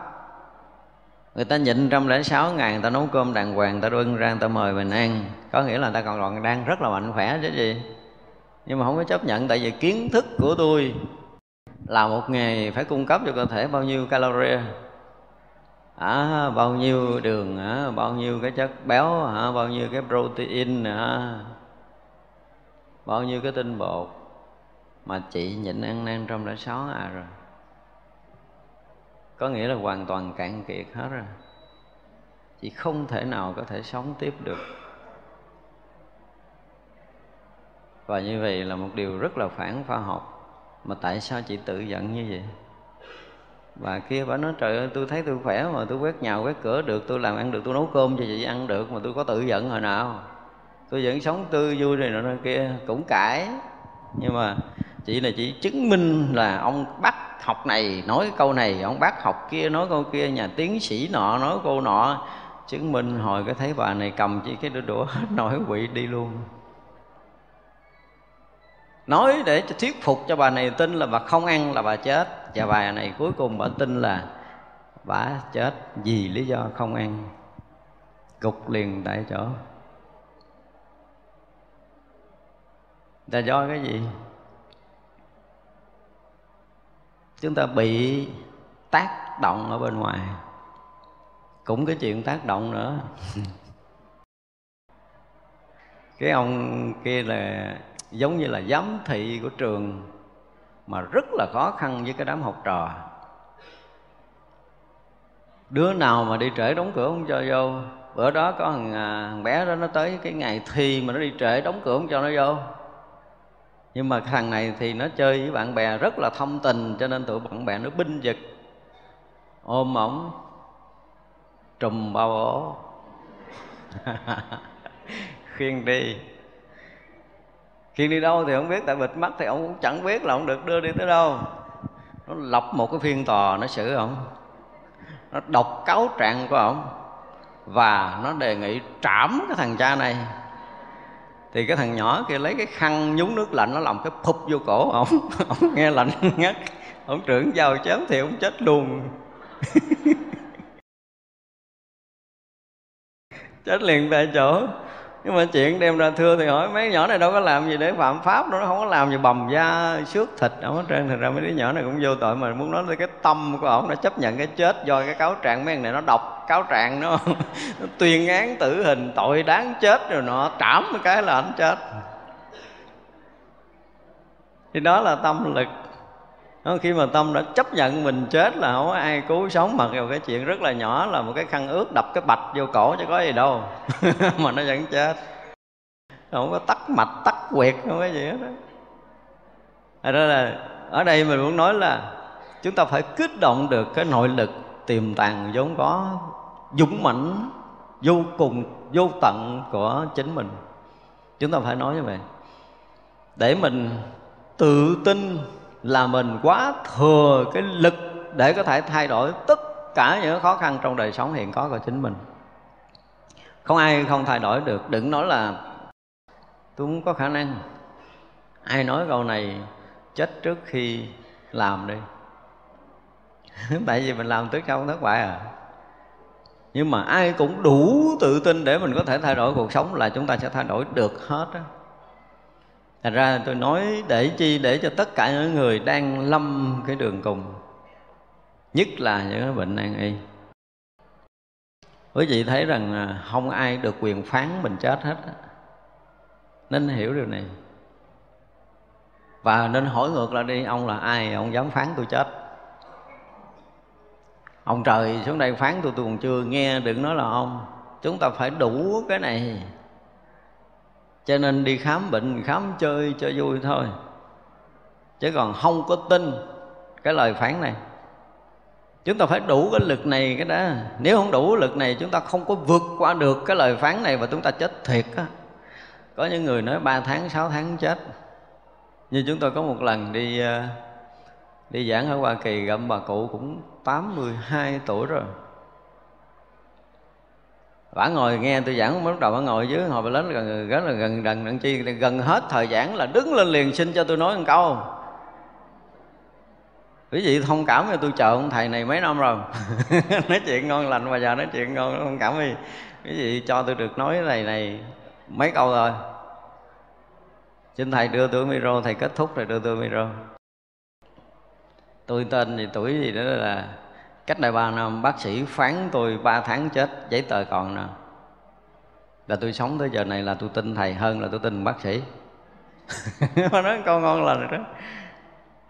Người ta nhịn trăm lẻ sáu ngày, người ta nấu cơm đàng hoàng, người ta bưng ra, người ta mời mình ăn. Có nghĩa là người ta còn còn đang rất là mạnh khỏe chứ gì. Nhưng mà không có chấp nhận, tại vì kiến thức của tôi là một ngày phải cung cấp cho cơ thể bao nhiêu calorie à, bao nhiêu đường à, bao nhiêu cái chất béo à, bao nhiêu cái protein à, bao nhiêu cái tinh bột. Mà chị nhịn ăn năn trong đã sáu à rồi. Có nghĩa là hoàn toàn cạn kiệt hết rồi. Chị không thể nào có thể sống tiếp được. Và như vậy là một điều rất là phản khoa học. Mà tại sao chị tự giận như vậy? Bà kia bà nói, trời ơi, tôi thấy tôi khỏe mà, tôi quét nhà, quét cửa được, tôi làm ăn được, tôi nấu cơm cho chị ăn được, mà tôi có tự giận hồi nào. Tôi vẫn sống tươi vui này nọ kia, cũng cãi. Nhưng mà chị là chỉ chứng minh là ông bắt học này nói câu này, ông bác học kia nói câu kia, nhà tiến sĩ nọ nói câu nọ, chứng minh hồi cái thấy bà này cầm chỉ cái đũa đũa nổi quỵ đi luôn. Nói để cho thuyết phục cho bà này tin là bà không ăn là bà chết và bà này cuối cùng bà tin là bà chết vì lý do không ăn gục liền tại chỗ. Là do cái gì? Chúng ta bị tác động ở bên ngoài. Cũng cái chuyện tác động nữa. Cái ông kia là giống như là giám thị của trường mà rất là khó khăn với cái đám học trò. Đứa nào mà đi trễ đóng cửa không cho vô. Bữa đó có thằng, à, thằng bé đó nó tới cái ngày thi mà nó đi trễ đóng cửa không cho nó vô. Nhưng mà thằng này thì nó chơi với bạn bè rất là thông tình cho nên tụi bạn bè nó binh giật ôm ổng trùm bao ổ khuyên đi khi đi đâu thì không biết, tại bịt mắt thì ông cũng chẳng biết là ông được đưa đi tới đâu. Nó lập một cái phiên tòa, nó xử ông. Nó đọc cáo trạng của ông. Và nó đề nghị trảm cái thằng cha này. Thì cái thằng nhỏ kia lấy cái khăn nhúng nước lạnh, nó làm cái phục vô cổ ông. Ông nghe lạnh ngắt. Ông trưởng vào chém thì ông chết luôn. Chết liền tại chỗ nhưng mà chuyện đem ra thưa thì hỏi mấy nhỏ này đâu có làm gì để phạm pháp đâu nó không có làm gì bầm da xước thịt ở hết trơn. Thành ra mấy đứa nhỏ này cũng vô tội mà muốn nói tới cái tâm của ổng nó chấp nhận cái chết do cái cáo trạng. Mấy thằng này nó đọc cáo trạng nó, nó tuyên án tử hình tội đáng chết rồi nó trảm cái là anh chết. Thì đó là tâm lực đó, khi mà tâm đã chấp nhận mình chết là không có ai cứu sống mặc dù cái chuyện rất là nhỏ là một cái khăn ướt đập cái bạch vô cổ chứ có gì đâu. Mà nó vẫn chết. Không có tắt mạch tắt quyệt không có gì hết đó Thật ra là ở đây mình muốn nói là chúng ta phải kích động được cái nội lực tiềm tàng vốn có dũng mãnh vô cùng vô tận của chính mình. Chúng ta phải nói như vậy. Để mình tự tin là mình quá thừa cái lực để có thể thay đổi tất cả những khó khăn trong đời sống hiện có của chính mình. Không ai không thay đổi được, đừng nói là tôi không có khả năng. Ai nói câu này chết trước khi làm đi. Tại vì mình làm tới không thất bại à. Nhưng mà ai cũng đủ tự tin để mình có thể thay đổi cuộc sống là chúng ta sẽ thay đổi được hết á. Thành ra tôi nói để chi, để cho tất cả những người đang lâm cái đường cùng. Nhất là những cái bệnh nan y. Quý vị thấy rằng không ai được quyền phán mình chết hết Nên hiểu điều này. Và nên hỏi ngược lại đi, Ông là ai, ông dám phán tôi chết? Ông trời xuống đây phán tôi tôi còn chưa nghe, Đừng nói là ông. Chúng ta phải đủ cái này cho nên đi khám bệnh, khám chơi cho vui thôi. Chứ còn không có tin cái lời phán này. Chúng ta phải đủ cái lực này cái đó. Nếu không đủ lực này, chúng ta không có vượt qua được cái lời phán này và chúng ta chết thiệt á. Có những người nói 3 tháng 6 tháng chết. Như chúng tôi có một lần đi ờ, đi giảng ở Hoa Kỳ, gặp bà cụ cũng 82 tuổi rồi bả ngồi nghe tôi giảng, lúc đầu bả ngồi dưới, hồi bà lớn gần rất là gần gần gần chi, gần hết thời giảng là đứng lên liền xin cho tôi nói một câu. Quý vị thông cảm cho tôi, chờ ông thầy này mấy năm rồi. Nói chuyện ngon lành mà giờ nói chuyện ngon, thông cảm đi. Quý vị cho tôi được nói cái này này mấy câu rồi xin thầy đưa tôi micro, thầy kết thúc rồi đưa tôi micro. Tôi tên gì tuổi gì đó là cách đây ba năm, bác sĩ phán tôi ba tháng chết, giấy tờ còn nè. Là tôi sống tới giờ này là tôi tin thầy hơn là tôi tin bác sĩ. Mà nói câu ngon lành đó.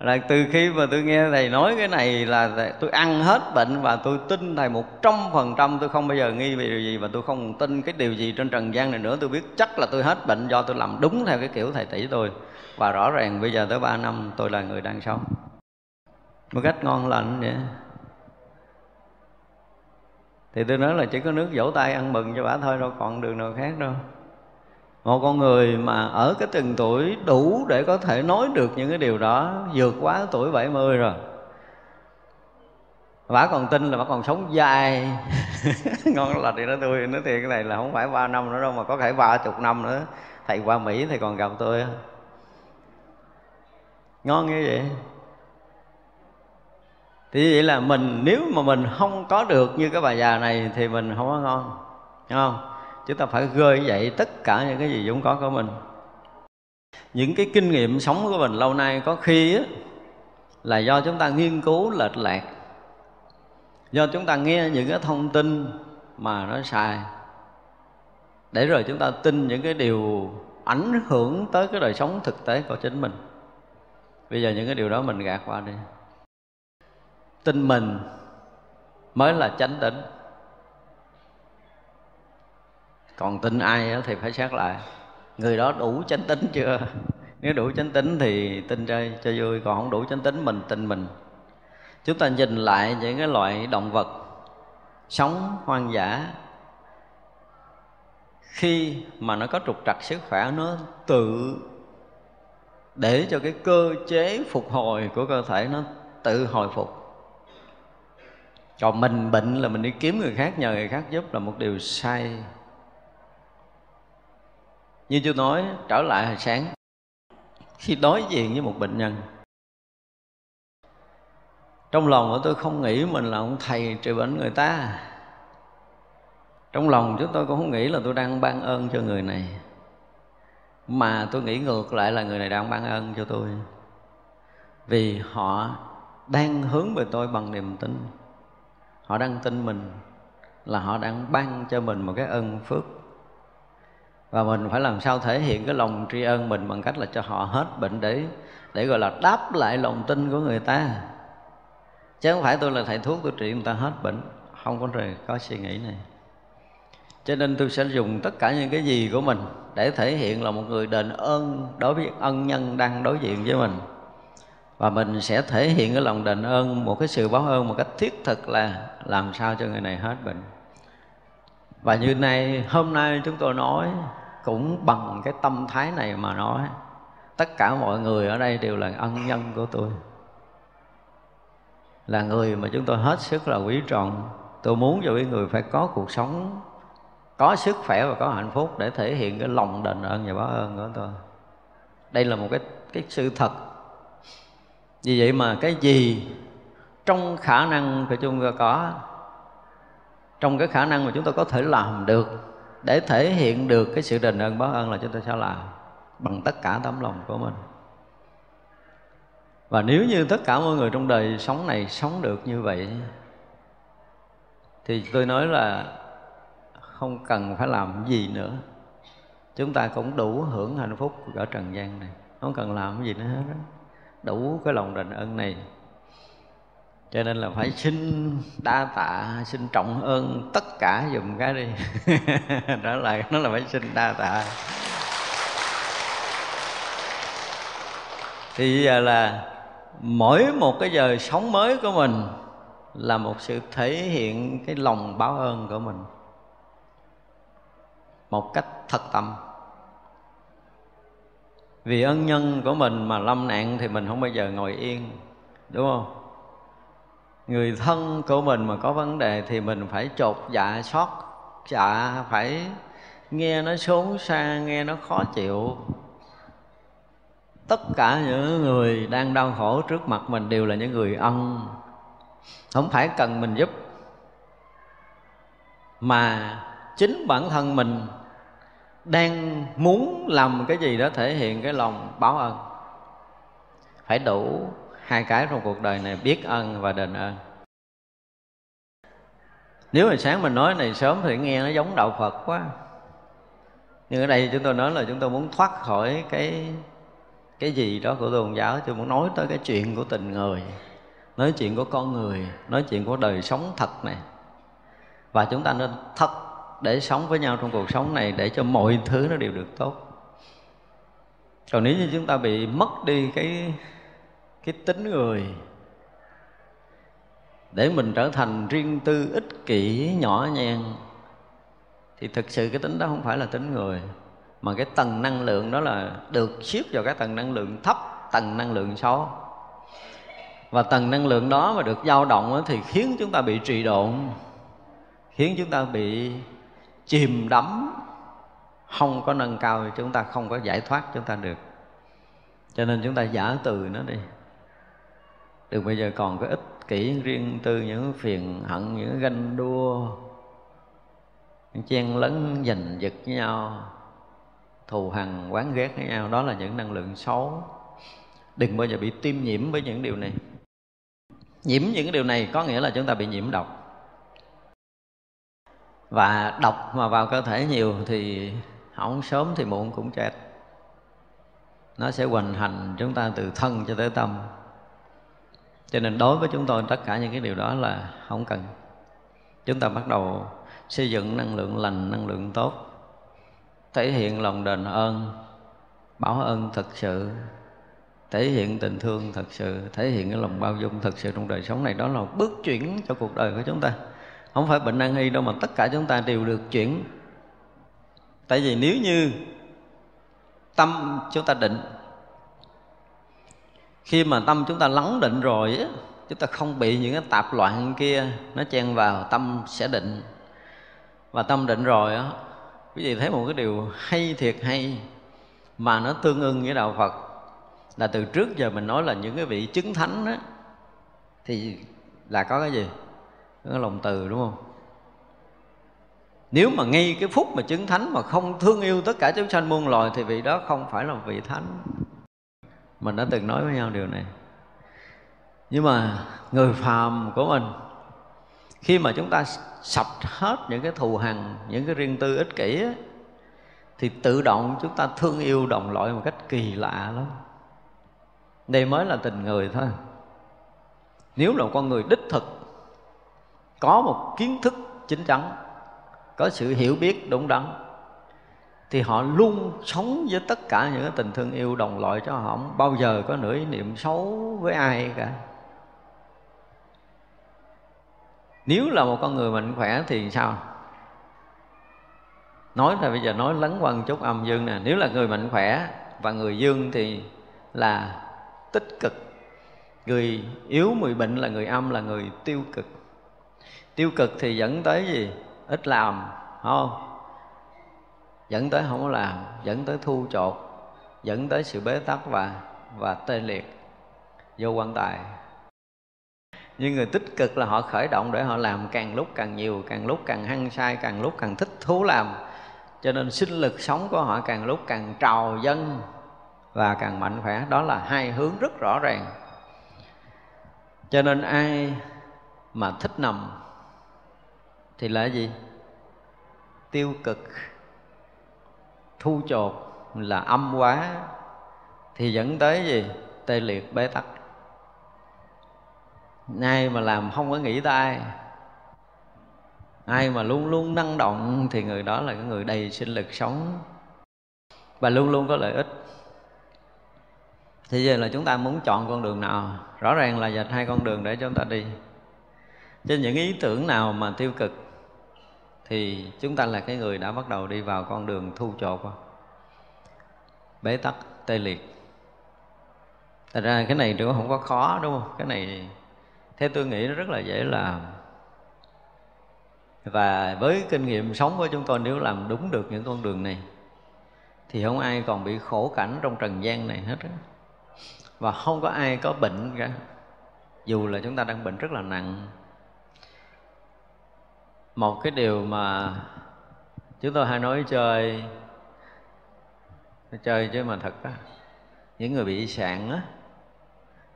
Là từ khi mà tôi nghe thầy nói cái này là tôi ăn hết bệnh và tôi tin thầy một trăm phần trăm. Tôi không bao giờ nghi về điều gì và tôi không tin cái điều gì trên trần gian này nữa. Tôi biết chắc là tôi hết bệnh do tôi làm đúng theo cái kiểu thầy tỷ tôi. Và rõ ràng bây giờ tới ba năm, tôi là người đang sống. Một cách ngon lành vậy thì tôi nói là chỉ có nước vỗ tay ăn mừng cho bà thôi, đâu còn đường nào khác đâu. Một con người mà ở cái từng tuổi đủ để có thể nói được những cái điều đó, vượt quá tuổi 70 rồi. Bà còn tin là bà còn sống dài. Ngon là thì nó tôi, nói thiệt, cái này là không phải ba năm nữa đâu mà có thể ba chục năm nữa. Thầy qua mỹ thì còn gặp tôi ngon như vậy? Thì vậy là mình nếu mà mình không có được như cái bà già này thì mình không có ngon Đúng không? Chúng ta phải gơi dậy tất cả những cái gì vốn có của mình. Những cái kinh nghiệm sống của mình lâu nay có khi á, là do chúng ta nghiên cứu lệch lạc do chúng ta nghe những cái thông tin mà nó sai để rồi chúng ta tin những cái điều ảnh hưởng tới cái đời sống thực tế của chính mình. Bây giờ những cái điều đó mình gạt qua đi tin mình mới là chánh tính còn tin ai thì phải xét lại. Người đó đủ chánh tính chưa? Nếu đủ chánh tính thì tin chơi cho vui, còn không đủ chánh tính mình tin mình. Chúng ta nhìn lại những cái loại động vật sống hoang dã. Khi mà nó có trục trặc sức khỏe, nó tự để cho cái cơ chế phục hồi của cơ thể nó tự hồi phục còn mình bệnh là mình đi kiếm người khác, nhờ người khác giúp là một điều sai. Như tôi nói, trở lại hồi sáng. Khi đối diện với một bệnh nhân, trong lòng của tôi không nghĩ mình là ông thầy trị bệnh người ta. Trong lòng chúng tôi cũng không nghĩ là tôi đang ban ơn cho người này. Mà tôi nghĩ ngược lại là người này đang ban ơn cho tôi. Vì họ đang hướng về tôi bằng niềm tin họ đang tin mình là họ đang ban cho mình một cái ân phước. Và mình phải làm sao thể hiện cái lòng tri ân mình bằng cách là cho họ hết bệnh để để gọi là đáp lại lòng tin của người ta. Chứ không phải tôi là thầy thuốc, tôi trị người ta hết bệnh. Không có rồi có suy nghĩ này. Cho nên tôi sẽ dùng tất cả những cái gì của mình để thể hiện là một người đền ơn đối với ân nhân đang đối diện với mình và mình sẽ thể hiện cái lòng đền ơn, một cái sự báo ơn một cách thiết thực là làm sao cho người này hết bệnh. Và như nay hôm nay chúng tôi nói cũng bằng cái tâm thái này mà nói, tất cả mọi người ở đây đều là ân nhân của tôi. Là người mà chúng tôi hết sức là quý trọng. Tôi muốn cho cái người phải có cuộc sống, có sức khỏe và có hạnh phúc để thể hiện cái lòng đền ơn và báo ơn của tôi. Đây là một cái cái sự thật vì vậy mà cái gì trong khả năng của chúng ta có. Trong cái khả năng mà chúng ta có thể làm được, để thể hiện được cái sự đền ơn báo ơn là chúng ta sẽ làm bằng tất cả tấm lòng của mình. Và nếu như tất cả mọi người trong đời sống này sống được như vậy, thì tôi nói là không cần phải làm gì nữa. Chúng ta cũng đủ hưởng hạnh phúc ở trần gian này. Không cần làm gì nữa hết đó đủ cái lòng đền ơn này. Cho nên là phải xin đa tạ, xin trọng ơn tất cả dùm cái đi. Đó là, nó là phải xin đa tạ. Thì giờ là mỗi một cái giờ sống mới của mình là một sự thể hiện cái lòng báo ơn của mình. Một cách thật tâm vì ân nhân của mình mà lâm nạn thì mình không bao giờ ngồi yên, đúng không? Người thân của mình mà có vấn đề thì mình phải chột dạ xót dạ phải nghe nó xốn xa, nghe nó khó chịu. Tất cả những người đang đau khổ trước mặt mình đều là những người ân, không phải cần mình giúp. Mà chính bản thân mình đang muốn làm cái gì đó thể hiện cái lòng báo ơn phải đủ hai cái trong cuộc đời này, biết ơn và đền ơn. Nếu mà sáng mình nói này sớm thì nghe nó giống đạo phật quá. Nhưng ở đây chúng tôi nói là chúng tôi muốn thoát khỏi cái cái gì đó của tôn giáo tôi muốn nói tới cái chuyện của tình người, nói chuyện của con người, nói chuyện của đời sống thật này. Và chúng ta nên thật để sống với nhau trong cuộc sống này để cho mọi thứ nó đều được tốt. Còn nếu như chúng ta bị mất đi cái cái tính người, để mình trở thành riêng tư, ích kỷ, nhỏ nhen thì thực sự cái tính đó không phải là tính người, mà cái tầng năng lượng đó là được xếp vào cái tầng năng lượng thấp, tầng năng lượng xấu. Và tầng năng lượng đó mà được dao động thì khiến chúng ta bị trì độn, khiến chúng ta bị chìm đắm. Không có nâng cao thì chúng ta không có giải thoát chúng ta được. Cho nên chúng ta giả từ nó đi. Đừng bây giờ còn cái ích kỷ riêng tư, những phiền hận, những ganh đua, những chen lấn giành giật với nhau, thù hằn, quán ghét với nhau. Đó là những năng lượng xấu. Đừng bao giờ bị tiêm nhiễm với những điều này. Nhiễm những cái điều này có nghĩa là chúng ta bị nhiễm độc và độc mà vào cơ thể nhiều thì không sớm thì muộn cũng chết. Nó sẽ hoành hành chúng ta từ thân cho tới tâm. Cho nên đối với chúng tôi tất cả những cái điều đó là không cần. Chúng ta bắt đầu xây dựng năng lượng lành, năng lượng tốt. Thể hiện lòng đền ơn, báo ơn thật sự. Thể hiện tình thương thật sự. Thể hiện cái lòng bao dung thật sự trong đời sống này. Đó là bước chuyển cho cuộc đời của chúng ta không phải bệnh nan y đâu mà tất cả chúng ta đều được chuyển. Tại vì nếu như tâm chúng ta định, khi mà tâm chúng ta lắng định rồi á, chúng ta không bị những cái tạp loạn kia nó chen vào, tâm sẽ định. Và tâm định rồi á, quý vị thấy một cái điều hay thiệt hay mà nó tương ưng với đạo phật. Là từ trước giờ mình nói là những cái vị chứng thánh á, thì là có cái gì? Cái lòng từ đúng không? Nếu mà ngay cái phút mà chứng thánh mà không thương yêu tất cả chúng sanh muôn loài thì vị đó không phải là vị thánh. Mình đã từng nói với nhau điều này. Nhưng mà người phàm của mình khi mà chúng ta sập hết những cái thù hằn những cái riêng tư ích kỷ ấy, thì tự động chúng ta thương yêu đồng loại một cách kỳ lạ lắm. Đây mới là tình người thôi. Nếu là con người đích thực có một kiến thức chính chắn có sự hiểu biết đúng đắn, thì họ luôn sống với tất cả những cái tình thương yêu đồng loại cho họ. Không bao giờ có nửa ý niệm xấu với ai cả. Nếu là một con người mạnh khỏe thì sao? Nói là bây giờ nói lấn quăng chút âm dương nè. Nếu là người mạnh khỏe và người dương thì là tích cực. Người yếu, người bệnh là người âm, là người tiêu cực tiêu cực thì dẫn tới gì? Ít làm không? Dẫn tới không có làm, dẫn tới thu chột, dẫn tới sự bế tắc và và tê liệt, vô quan tài. Nhưng người tích cực là họ khởi động để họ làm càng lúc càng nhiều, càng lúc càng hăng say, càng lúc càng thích thú làm. Cho nên sinh lực sống của họ càng lúc càng trào dân và càng mạnh khỏe. Đó là hai hướng rất rõ ràng. Cho nên ai mà thích nằm thì là gì? Tiêu cực. Thu chột là âm quá thì dẫn tới gì? Tê liệt bế tắc. Ai mà làm không có nghĩ tay ai. Mà luôn luôn năng động thì người đó là cái người đầy sinh lực sống. Và luôn luôn có lợi ích. Thì giờ là chúng ta muốn chọn con đường nào? Rõ ràng là dạch hai con đường để chúng ta đi. Trên những ý tưởng nào mà tiêu cực thì chúng ta là cái người đã bắt đầu đi vào con đường thu chột bế tắc, tê liệt. Thật ra cái này cũng không có khó, đúng không? Cái này, theo tôi nghĩ nó rất là dễ làm. Và với kinh nghiệm sống của chúng tôi, nếu làm đúng được những con đường này, Thì không ai còn bị khổ cảnh trong trần gian này hết Và không có ai có bệnh cả. Dù là chúng ta đang bệnh rất là nặng một cái điều mà chúng tôi hay nói chơi chơi chứ mà thật á, những người bị sạn á.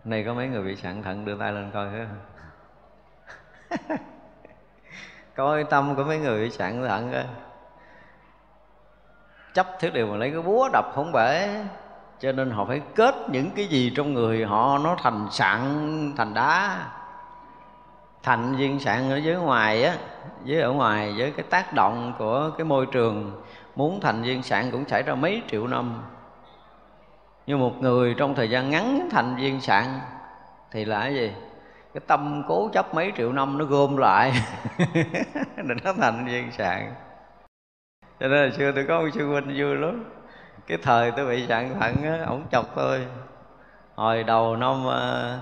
Này có mấy người bị sạn thận đưa tay lên coi cái coi tâm của mấy người bị sạn thận coi chấp thứ điều mà lấy cái búa đập không bể. Cho nên họ phải kết những cái gì trong người họ nó thành sạn, thành đá thành viên sạn ở dưới ngoài á, dưới ở ngoài, với cái tác động của cái môi trường, muốn thành viên sạn cũng xảy ra mấy triệu năm. Như một người trong thời gian ngắn thành viên sạn thì là cái gì? Cái tâm cố chấp mấy triệu năm nó gom lại. Để nó thành viên sạn. Cho nên là xưa tôi có một sư huynh vui lắm. Cái thời tôi bị sạn thận á, ổng chọc tôi. Hồi đầu năm ờ,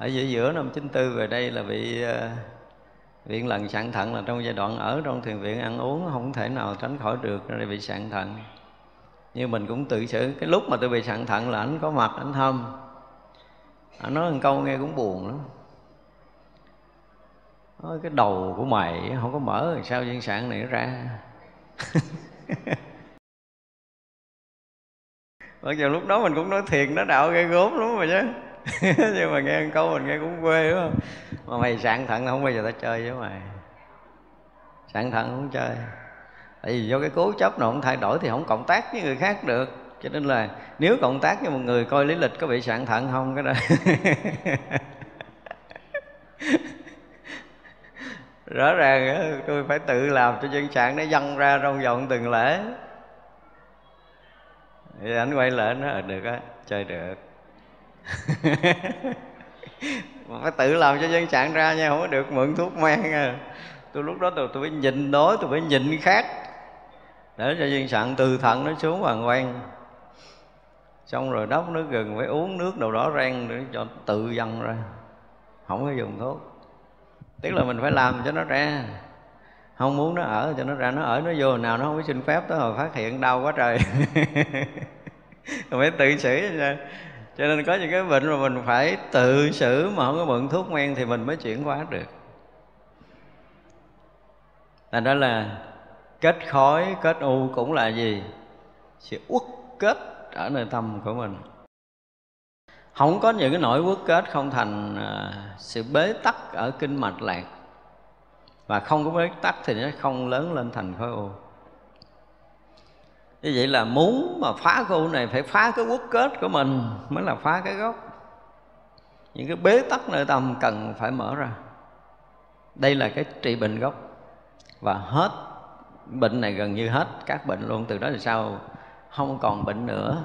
ở giữa giữa năm 94 về đây là bị uh, viện lần sạn thận là trong giai đoạn ở trong thiền viện ăn uống không thể nào tránh khỏi được rồi bị sạn thận. Nhưng mình cũng tự xử cái lúc mà tôi bị sạn thận là anh có mặt anh thâm. Anh nói một câu nghe cũng buồn lắm. Nói cái đầu của mày không có mở thì sao viên sạn này nó ra? Mặc dù lúc đó mình cũng nói thiền nó đạo ghê gốm lắm mà chứ. nhưng mà nghe câu mình nghe cũng quê, đúng không? Mà mày sạn thận không bao giờ ta chơi với mày. Sạn thận không chơi. Tại vì do cái cố chấp nào không thay đổi thì không cộng tác với người khác được. Cho nên là nếu cộng tác với một người coi lý lịch có bị sạn thận không cái đó. Rõ ràng tôi phải tự làm cho dân sản nó dâng ra trong vòng từng lễ. Thì anh quay lại nó ờ, được á, chơi được. phải tự làm cho dân trạng ra nha không có được mượn thuốc men nha tôi lúc đó tôi, tôi phải nhìn đối tôi phải nhìn khác để cho dân sạn từ thận nó xuống bằng quanh xong rồi đắp nước gừng phải uống nước đầu đó ren để cho tự dâng ra. Không có dùng thuốc. Tức là mình phải làm cho nó ra. Không muốn nó ở cho nó ra nó ở nó vô nào nó không có xin phép tới hồi phát hiện đau quá trời. Phải tự xử ra cho nên có những cái bệnh mà mình phải tự xử mà không có mượn thuốc men thì mình mới chuyển hóa được. Thành đó là kết khói kết u cũng là gì? Sự uất kết ở nơi tâm của mình. Không có những cái nỗi uất kết không thành à, sự bế tắc ở kinh mạch lạc. Và không có bế tắc thì nó không lớn lên thành khối u như vậy là muốn mà phá khối này phải phá cái quốc kết của mình mới là phá cái gốc. Những cái bế tắc nơi tâm cần phải mở ra. Đây là cái trị bệnh gốc. Và hết bệnh này gần như hết các bệnh luôn. Từ đó thì sao? Không còn bệnh nữa.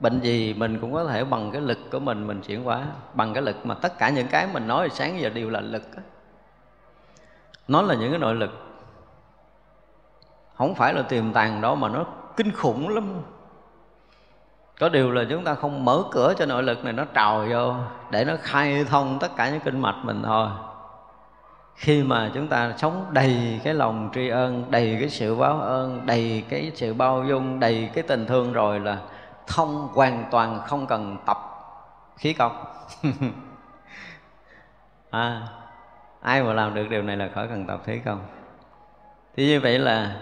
Bệnh gì mình cũng có thể bằng cái lực của mình mình chuyển hóa. Bằng cái lực mà tất cả những cái mình nói sáng giờ đều là lực nó là những cái nội lực không phải là tiềm tàng đó mà nó kinh khủng lắm. Có điều là chúng ta không mở cửa cho nội lực này nó trào vô để nó khai thông tất cả những kinh mạch mình thôi. Khi mà chúng ta sống đầy cái lòng tri ân đầy cái sự báo ơn đầy cái sự bao dung đầy cái tình thương rồi là thông hoàn toàn không cần tập khí công. À, ai mà làm được điều này là khỏi cần tập khí công. Thì như vậy là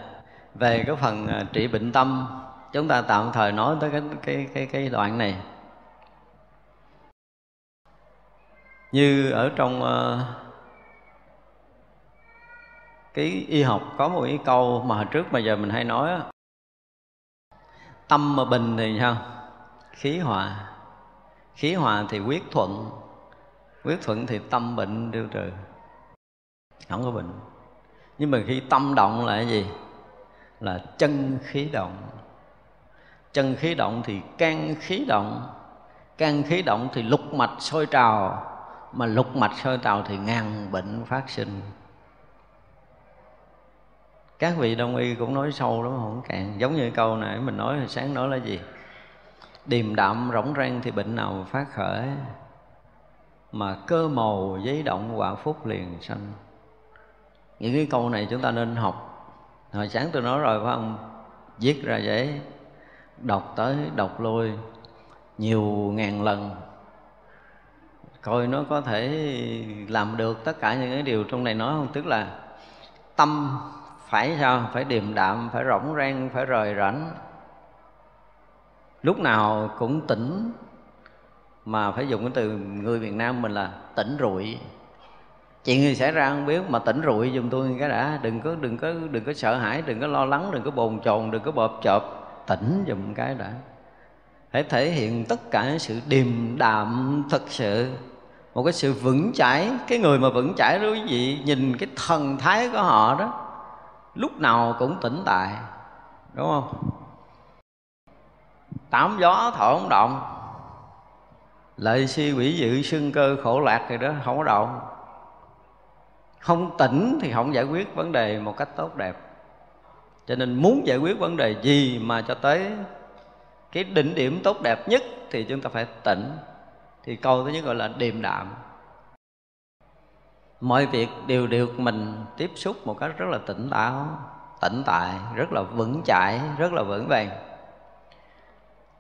về cái phần à, trị bệnh tâm chúng ta tạm thời nói tới cái cái cái cái đoạn này. Như ở trong uh, cái y học có một cái câu mà hồi trước mà giờ mình hay nói tâm mà bình thì sao? Khí hòa. Khí hòa thì quyết thuận quyết thuận thì tâm bệnh tiêu trừ không có bệnh. Nhưng mà khi tâm động là cái gì? Là chân khí động. Chân khí động thì can khí động. Can khí động thì lục mạch sôi trào, mà lục mạch sôi trào thì ngàn bệnh phát sinh. Các vị đông y cũng nói sâu lắm, không cạn giống như câu nãy mình nói hồi sáng nói là gì? Điềm đạm rỗng rang thì bệnh nào phát khởi, mà cơ màu giấy động quả phúc liền sanh. Những cái câu này chúng ta nên học hồi sáng tôi nói rồi, phải không? Viết ra giấy đọc tới đọc lui nhiều ngàn lần. Coi nó có thể làm được tất cả những cái điều trong này nói không? Tức là tâm phải sao? Phải điềm đạm, phải rỗng rang, phải rời rảnh. Lúc nào cũng tỉnh. Mà phải dùng cái từ người Việt Nam mình là tỉnh rụi chuyện gì xảy ra không biết mà tỉnh rụi giùm tôi cái đã. Đừng có đừng có đừng có sợ hãi, đừng có lo lắng, đừng có bồn chồn, đừng có bợp chợp. Tỉnh giùm cái đã. Hãy thể hiện tất cả sự điềm đạm thật sự. Một cái sự vững chãi, cái người mà vững chãi đó quý vị, nhìn cái thần thái của họ đó, lúc nào cũng tỉnh tại đúng không? Tám gió thở không động. Lợi si quỷ dự sưng cơ khổ lạc thì đó, không có động không tỉnh thì không giải quyết vấn đề một cách tốt đẹp. Cho nên muốn giải quyết vấn đề gì mà cho tới cái đỉnh điểm tốt đẹp nhất thì chúng ta phải tỉnh. Thì câu thứ nhất gọi là điềm đạm. Mọi việc đều được mình tiếp xúc một cách rất là tỉnh táo, tỉnh tại, rất là vững chãi, rất là vững vàng.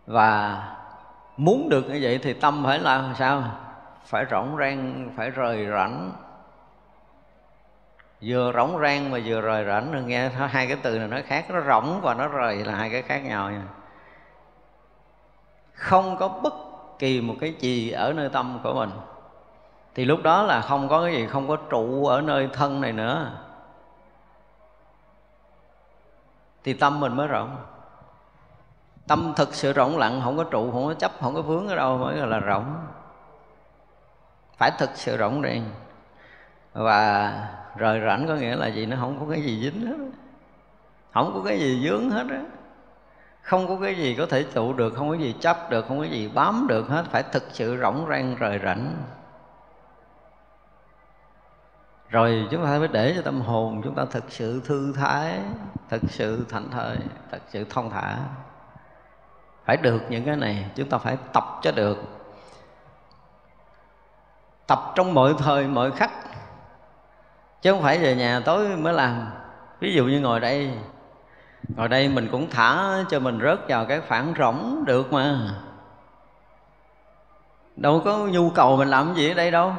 Và muốn được như vậy thì tâm phải là sao? Phải rỗng rang, phải rời rảnh vừa rỗng rang mà vừa rời rảnh nghe hai cái từ này nó khác, nó rỗng và nó rời là hai cái khác nhau nha. Không có bất kỳ một cái gì ở nơi tâm của mình. Thì lúc đó là không có cái gì, không có trụ ở nơi thân này nữa. Thì tâm mình mới rộng tâm thực sự rộng lặng, không có trụ, không có chấp, không có vướng ở đâu, mới là rộng phải thực sự rộng ràng và rời rảnh có nghĩa là gì? Nó không có cái gì dính hết không có cái gì dướng hết á. Không có cái gì có thể trụ được, không có gì chấp được, không có gì bám được hết. Phải thực sự rỗng rang, rời rảnh. Rồi chúng ta mới để cho tâm hồn chúng ta thực sự thư thái, thực sự thảnh thơi, thực sự thông thả. Phải được những cái này, chúng ta phải tập cho được. Tập trong mọi thời, mọi khắc chứ không phải về nhà tối mới làm. Ví dụ như ngồi đây ngồi đây mình cũng thả cho mình rớt vào cái khoảng rỗng được mà. Đâu có nhu cầu mình làm gì ở đây đâu.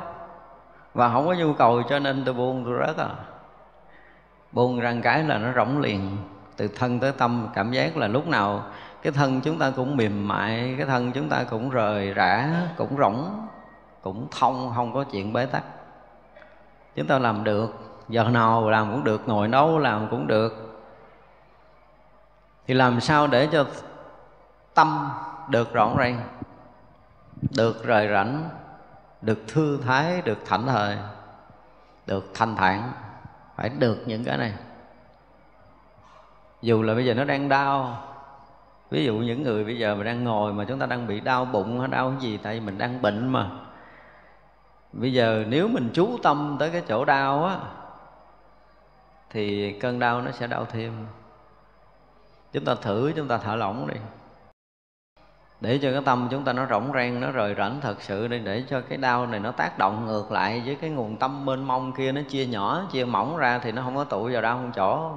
Và không có nhu cầu cho nên tôi buông tôi rớt à. Buông răng cái là nó rỗng liền, từ thân tới tâm, cảm giác là lúc nào cái thân chúng ta cũng mềm mại, cái thân chúng ta cũng rời rã, cũng rỗng, cũng thông, không có chuyện bế tắc chúng ta làm được. Giờ nào làm cũng được, ngồi nấu làm cũng được. Thì làm sao để cho tâm được rộng ràng, được rời rảnh, được thư thái, được thảnh thơi, được thanh thản? Phải được những cái này. Dù là bây giờ nó đang đau, ví dụ những người bây giờ mà đang ngồi mà chúng ta đang bị đau bụng hay đau cái gì, tại vì mình đang bệnh mà bây giờ nếu mình chú tâm tới cái chỗ đau á, thì cơn đau nó sẽ đau thêm. Chúng ta thử, chúng ta thở lỏng đi. Để cho cái tâm chúng ta nó rỗng rang, nó rời rảnh thật sự đi, để cho cái đau này nó tác động ngược lại với cái nguồn tâm mênh mông kia, nó chia nhỏ, chia mỏng ra thì nó không có tụ vào đau một chỗ.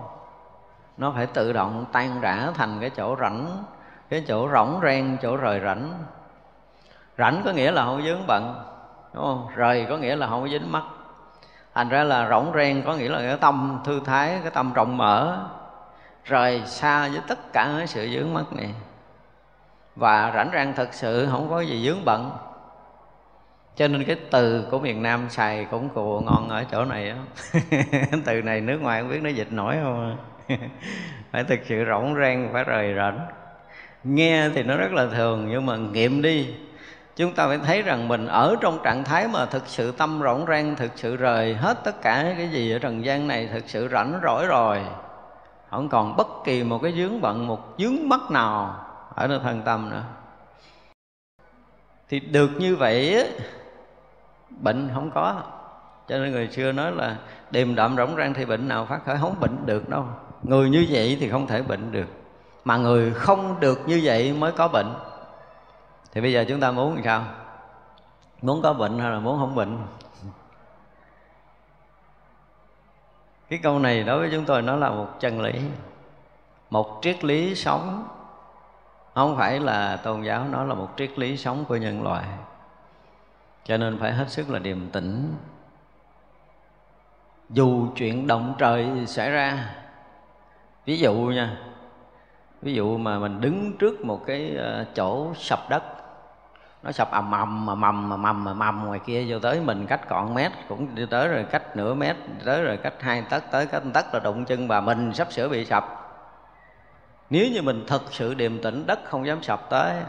Nó phải tự động tan rã thành cái chỗ rảnh, cái chỗ rỗng rang, chỗ rời rảnh. Rảnh có nghĩa là không dướng bận đúng không? Rời có nghĩa là không có dính mắt. Thành ra là rỗng ren có nghĩa là cái tâm thư thái, cái tâm rộng mở. Rời xa với tất cả cái sự dướng mắt này. Và rảnh rang thật sự, không có gì dướng bận. Cho nên cái từ của miền Nam xài cũng cù ngon ở chỗ này á. Từ này nước ngoài không biết nó dịch nổi không à. phải thực sự rỗng rang phải rời rảnh. Nghe thì nó rất là thường, nhưng mà nghiệm đi chúng ta phải thấy rằng mình ở trong trạng thái mà thực sự tâm rộng rang, thực sự rời hết tất cả cái gì ở trần gian này, thực sự rảnh rỗi rồi. Không còn bất kỳ một cái dướng bận, một dướng mắt nào ở nơi thân tâm nữa. Thì được như vậy, bệnh không có. Cho nên người xưa nói là điềm đạm rỗng rang thì bệnh nào phát khởi, không bệnh được đâu. Người như vậy thì không thể bệnh được. Mà người không được như vậy mới có bệnh thì bây giờ chúng ta muốn làm sao? Muốn có bệnh hay là muốn không bệnh? Cái câu này đối với chúng tôi nó là một chân lý, một triết lý sống. Không phải là tôn giáo nó là một triết lý sống của nhân loại. Cho nên phải hết sức là điềm tĩnh. Dù chuyện động trời xảy ra, ví dụ nha, ví dụ mà mình đứng trước một cái ờ, chỗ sập đất nó sập ầm ầm, mà mầm mà mầm mà mầm ngoài kia vô tới mình cách còn mét, cũng đi tới rồi cách nửa mét tới rồi cách hai tấc, tới cách tấc là đụng chân bà mình sắp sửa bị sập. Nếu như mình thật sự điềm tĩnh, đất không dám sập tới,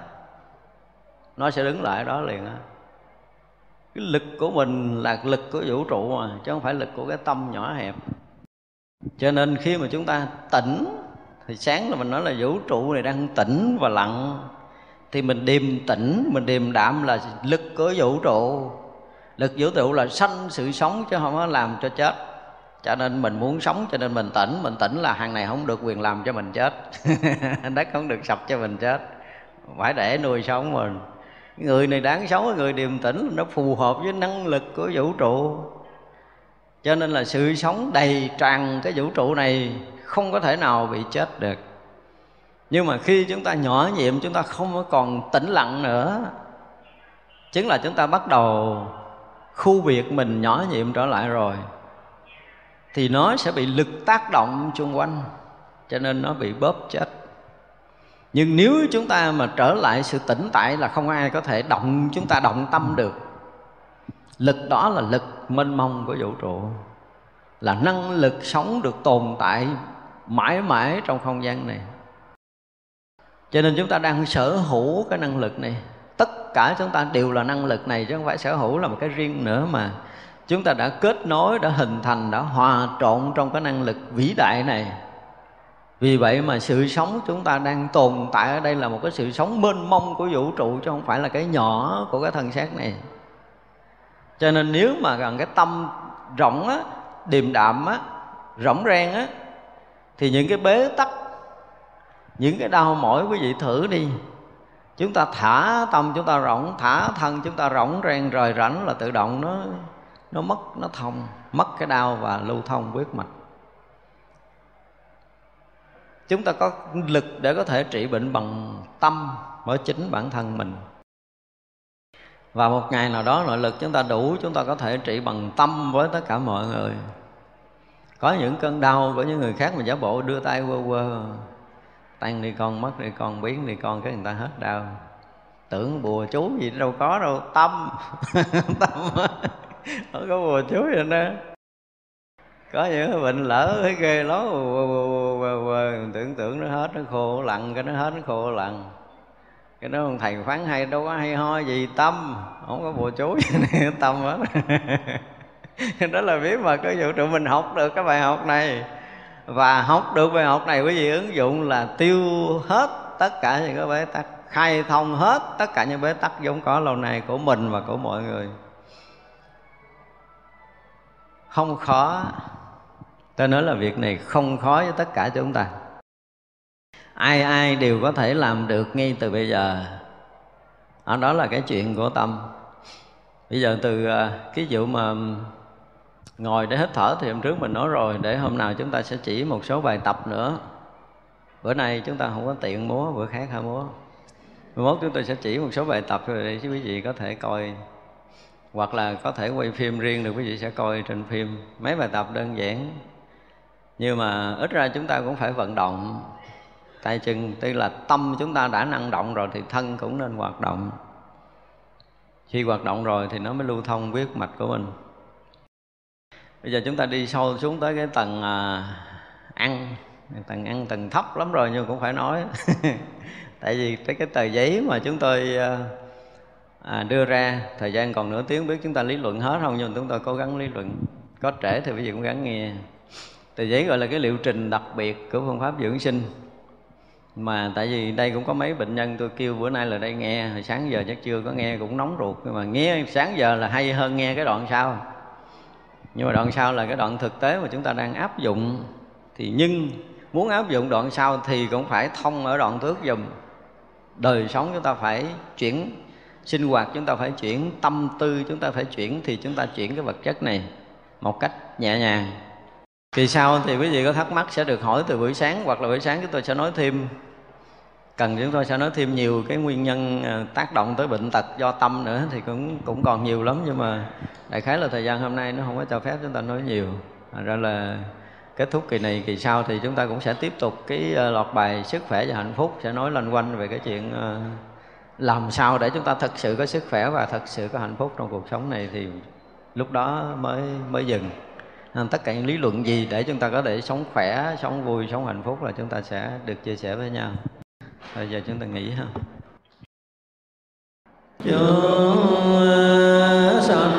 nó sẽ đứng lại đó liền á. Cái lực của mình là lực của vũ trụ mà, chứ không phải lực của cái tâm nhỏ hẹp. Cho nên khi mà chúng ta tỉnh, thì sáng là mình nói là vũ trụ này đang tỉnh và lặng thì mình điềm tĩnh, mình điềm đạm là lực của vũ trụ. Lực vũ trụ là sanh sự sống chứ không có làm cho chết. Cho nên mình muốn sống, cho nên mình tỉnh. Mình tỉnh là hàng này không được quyền làm cho mình chết. Đất không được sập cho mình chết. Phải để nuôi sống mình. Người này đáng sống người điềm tĩnh, nó phù hợp với năng lực của vũ trụ. Cho nên là sự sống đầy tràn cái vũ trụ này không có thể nào bị chết được nhưng mà khi chúng ta nhỏ nhiệm, chúng ta không có còn tĩnh lặng nữa. Chính là chúng ta bắt đầu khu biệt mình nhỏ nhiệm trở lại rồi, thì nó sẽ bị lực tác động xung quanh, cho nên nó bị bóp chết. Nhưng nếu chúng ta mà trở lại sự tĩnh tại là không ai có thể động, chúng ta động tâm được. Lực đó là lực mênh mông của vũ trụ, là năng lực sống được tồn tại mãi mãi trong không gian này cho nên chúng ta đang sở hữu cái năng lực này. Tất cả chúng ta đều là năng lực này chứ không phải sở hữu là một cái riêng nữa mà. Chúng ta đã kết nối, đã hình thành, đã hòa trộn trong cái năng lực vĩ đại này. Vì vậy mà sự sống chúng ta đang tồn tại ở đây là một cái sự sống mênh mông của vũ trụ chứ không phải là cái nhỏ của cái thân xác này. Cho nên nếu mà gần cái tâm rộng á, điềm đạm á, rỗng rang á, thì những cái bế tắc những cái đau mỏi quý vị thử đi. Chúng ta thả tâm chúng ta rỗng, thả thân chúng ta rỗng ràng rời rảnh là tự động nó nó mất, nó thông, mất cái đau và lưu thông huyết mạch. Chúng ta có lực để có thể trị bệnh bằng tâm ở chính bản thân mình. Và một ngày nào đó nội lực chúng ta đủ, chúng ta có thể trị bằng tâm với tất cả mọi người. Có những cơn đau của những người khác mà giả bộ đưa tay quơ quơ tan đi con, mất đi con, biến đi con, cái người ta hết đau. Tưởng bùa chú gì đâu có đâu, tâm. Tâm không có bùa chú gì nữa có những bệnh lỡ, thấy ghê lắm. Tưởng tưởng nó hết, nó khô lặn cái nó hết, nó khô lặn cái đó thầy phán hay, đâu có hay ho gì, tâm. Không có bùa chú gì này tâm hết. Đó là biết mà cái vụ tụi mình học được cái bài học này và học được bài học này quý vị ứng dụng là tiêu hết tất cả những cái bế tắc, khai thông hết tất cả những bế tắc vốn có lâu nay của mình và của mọi người. Không khó. Tôi nói là việc này không khó với tất cả chúng ta. Ai ai đều có thể làm được ngay từ bây giờ. Ở đó là cái chuyện của tâm. Bây giờ từ ờ, cái vụ mà ngồi để hít thở thì hôm trước mình nói rồi, để hôm nào chúng ta sẽ chỉ một số bài tập nữa. Bữa nay chúng ta không có tiện múa, bữa khác hả múa? Mười mốt chúng tôi sẽ chỉ một số bài tập rồi để quý vị có thể coi. Hoặc là có thể quay phim riêng được, quý vị sẽ coi trên phim. Mấy bài tập đơn giản. Nhưng mà ít ra chúng ta cũng phải vận động. Tay chân tuy là tâm chúng ta đã năng động rồi thì thân cũng nên hoạt động. Khi hoạt động rồi thì nó mới lưu thông huyết mạch của mình bây giờ chúng ta đi sâu xuống tới cái tầng à, ăn. Tầng ăn tầng thấp lắm rồi nhưng cũng phải nói. Tại vì cái cái tờ giấy mà chúng tôi à, à, đưa ra thời gian còn nửa tiếng biết chúng ta lý luận hết không nhưng chúng tôi cố gắng lý luận có trễ thì quý vị cũng gắng nghe. Tờ giấy gọi là cái liệu trình đặc biệt của phương pháp dưỡng sinh. Mà tại vì đây cũng có mấy bệnh nhân tôi kêu bữa nay là đây nghe hồi sáng giờ chắc chưa có nghe cũng nóng ruột. Nhưng mà nghe sáng giờ là hay hơn nghe cái đoạn sau nhưng mà đoạn sau là cái đoạn thực tế mà chúng ta đang áp dụng. Thì nhưng muốn áp dụng đoạn sau thì cũng phải thông ở đoạn trước dùm. Đời sống chúng ta phải chuyển, sinh hoạt chúng ta phải chuyển, tâm tư chúng ta phải chuyển thì chúng ta chuyển cái vật chất này một cách nhẹ nhàng. Kỳ sau thì quý vị có thắc mắc sẽ được hỏi từ buổi sáng hoặc là buổi sáng chúng tôi sẽ nói thêm cần chúng tôi sẽ nói thêm nhiều cái nguyên nhân à, tác động tới bệnh tật do tâm nữa thì cũng cũng còn nhiều lắm, nhưng mà đại khái là thời gian hôm nay nó không có cho phép chúng ta nói nhiều. Thành ra là kết thúc kỳ này, kỳ sau thì chúng ta cũng sẽ tiếp tục cái lọt loạt bài sức khỏe và hạnh phúc sẽ nói loanh quanh về cái chuyện à, làm sao để chúng ta thật sự có sức khỏe và thật sự có hạnh phúc trong cuộc sống này thì lúc đó mới mới dừng. Tất cả những lý luận gì để chúng ta có thể sống khỏe, sống vui, sống hạnh phúc là chúng ta sẽ được chia sẻ với nhau bây giờ chúng ta nghỉ ha. Chúng sanh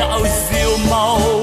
有笑貌。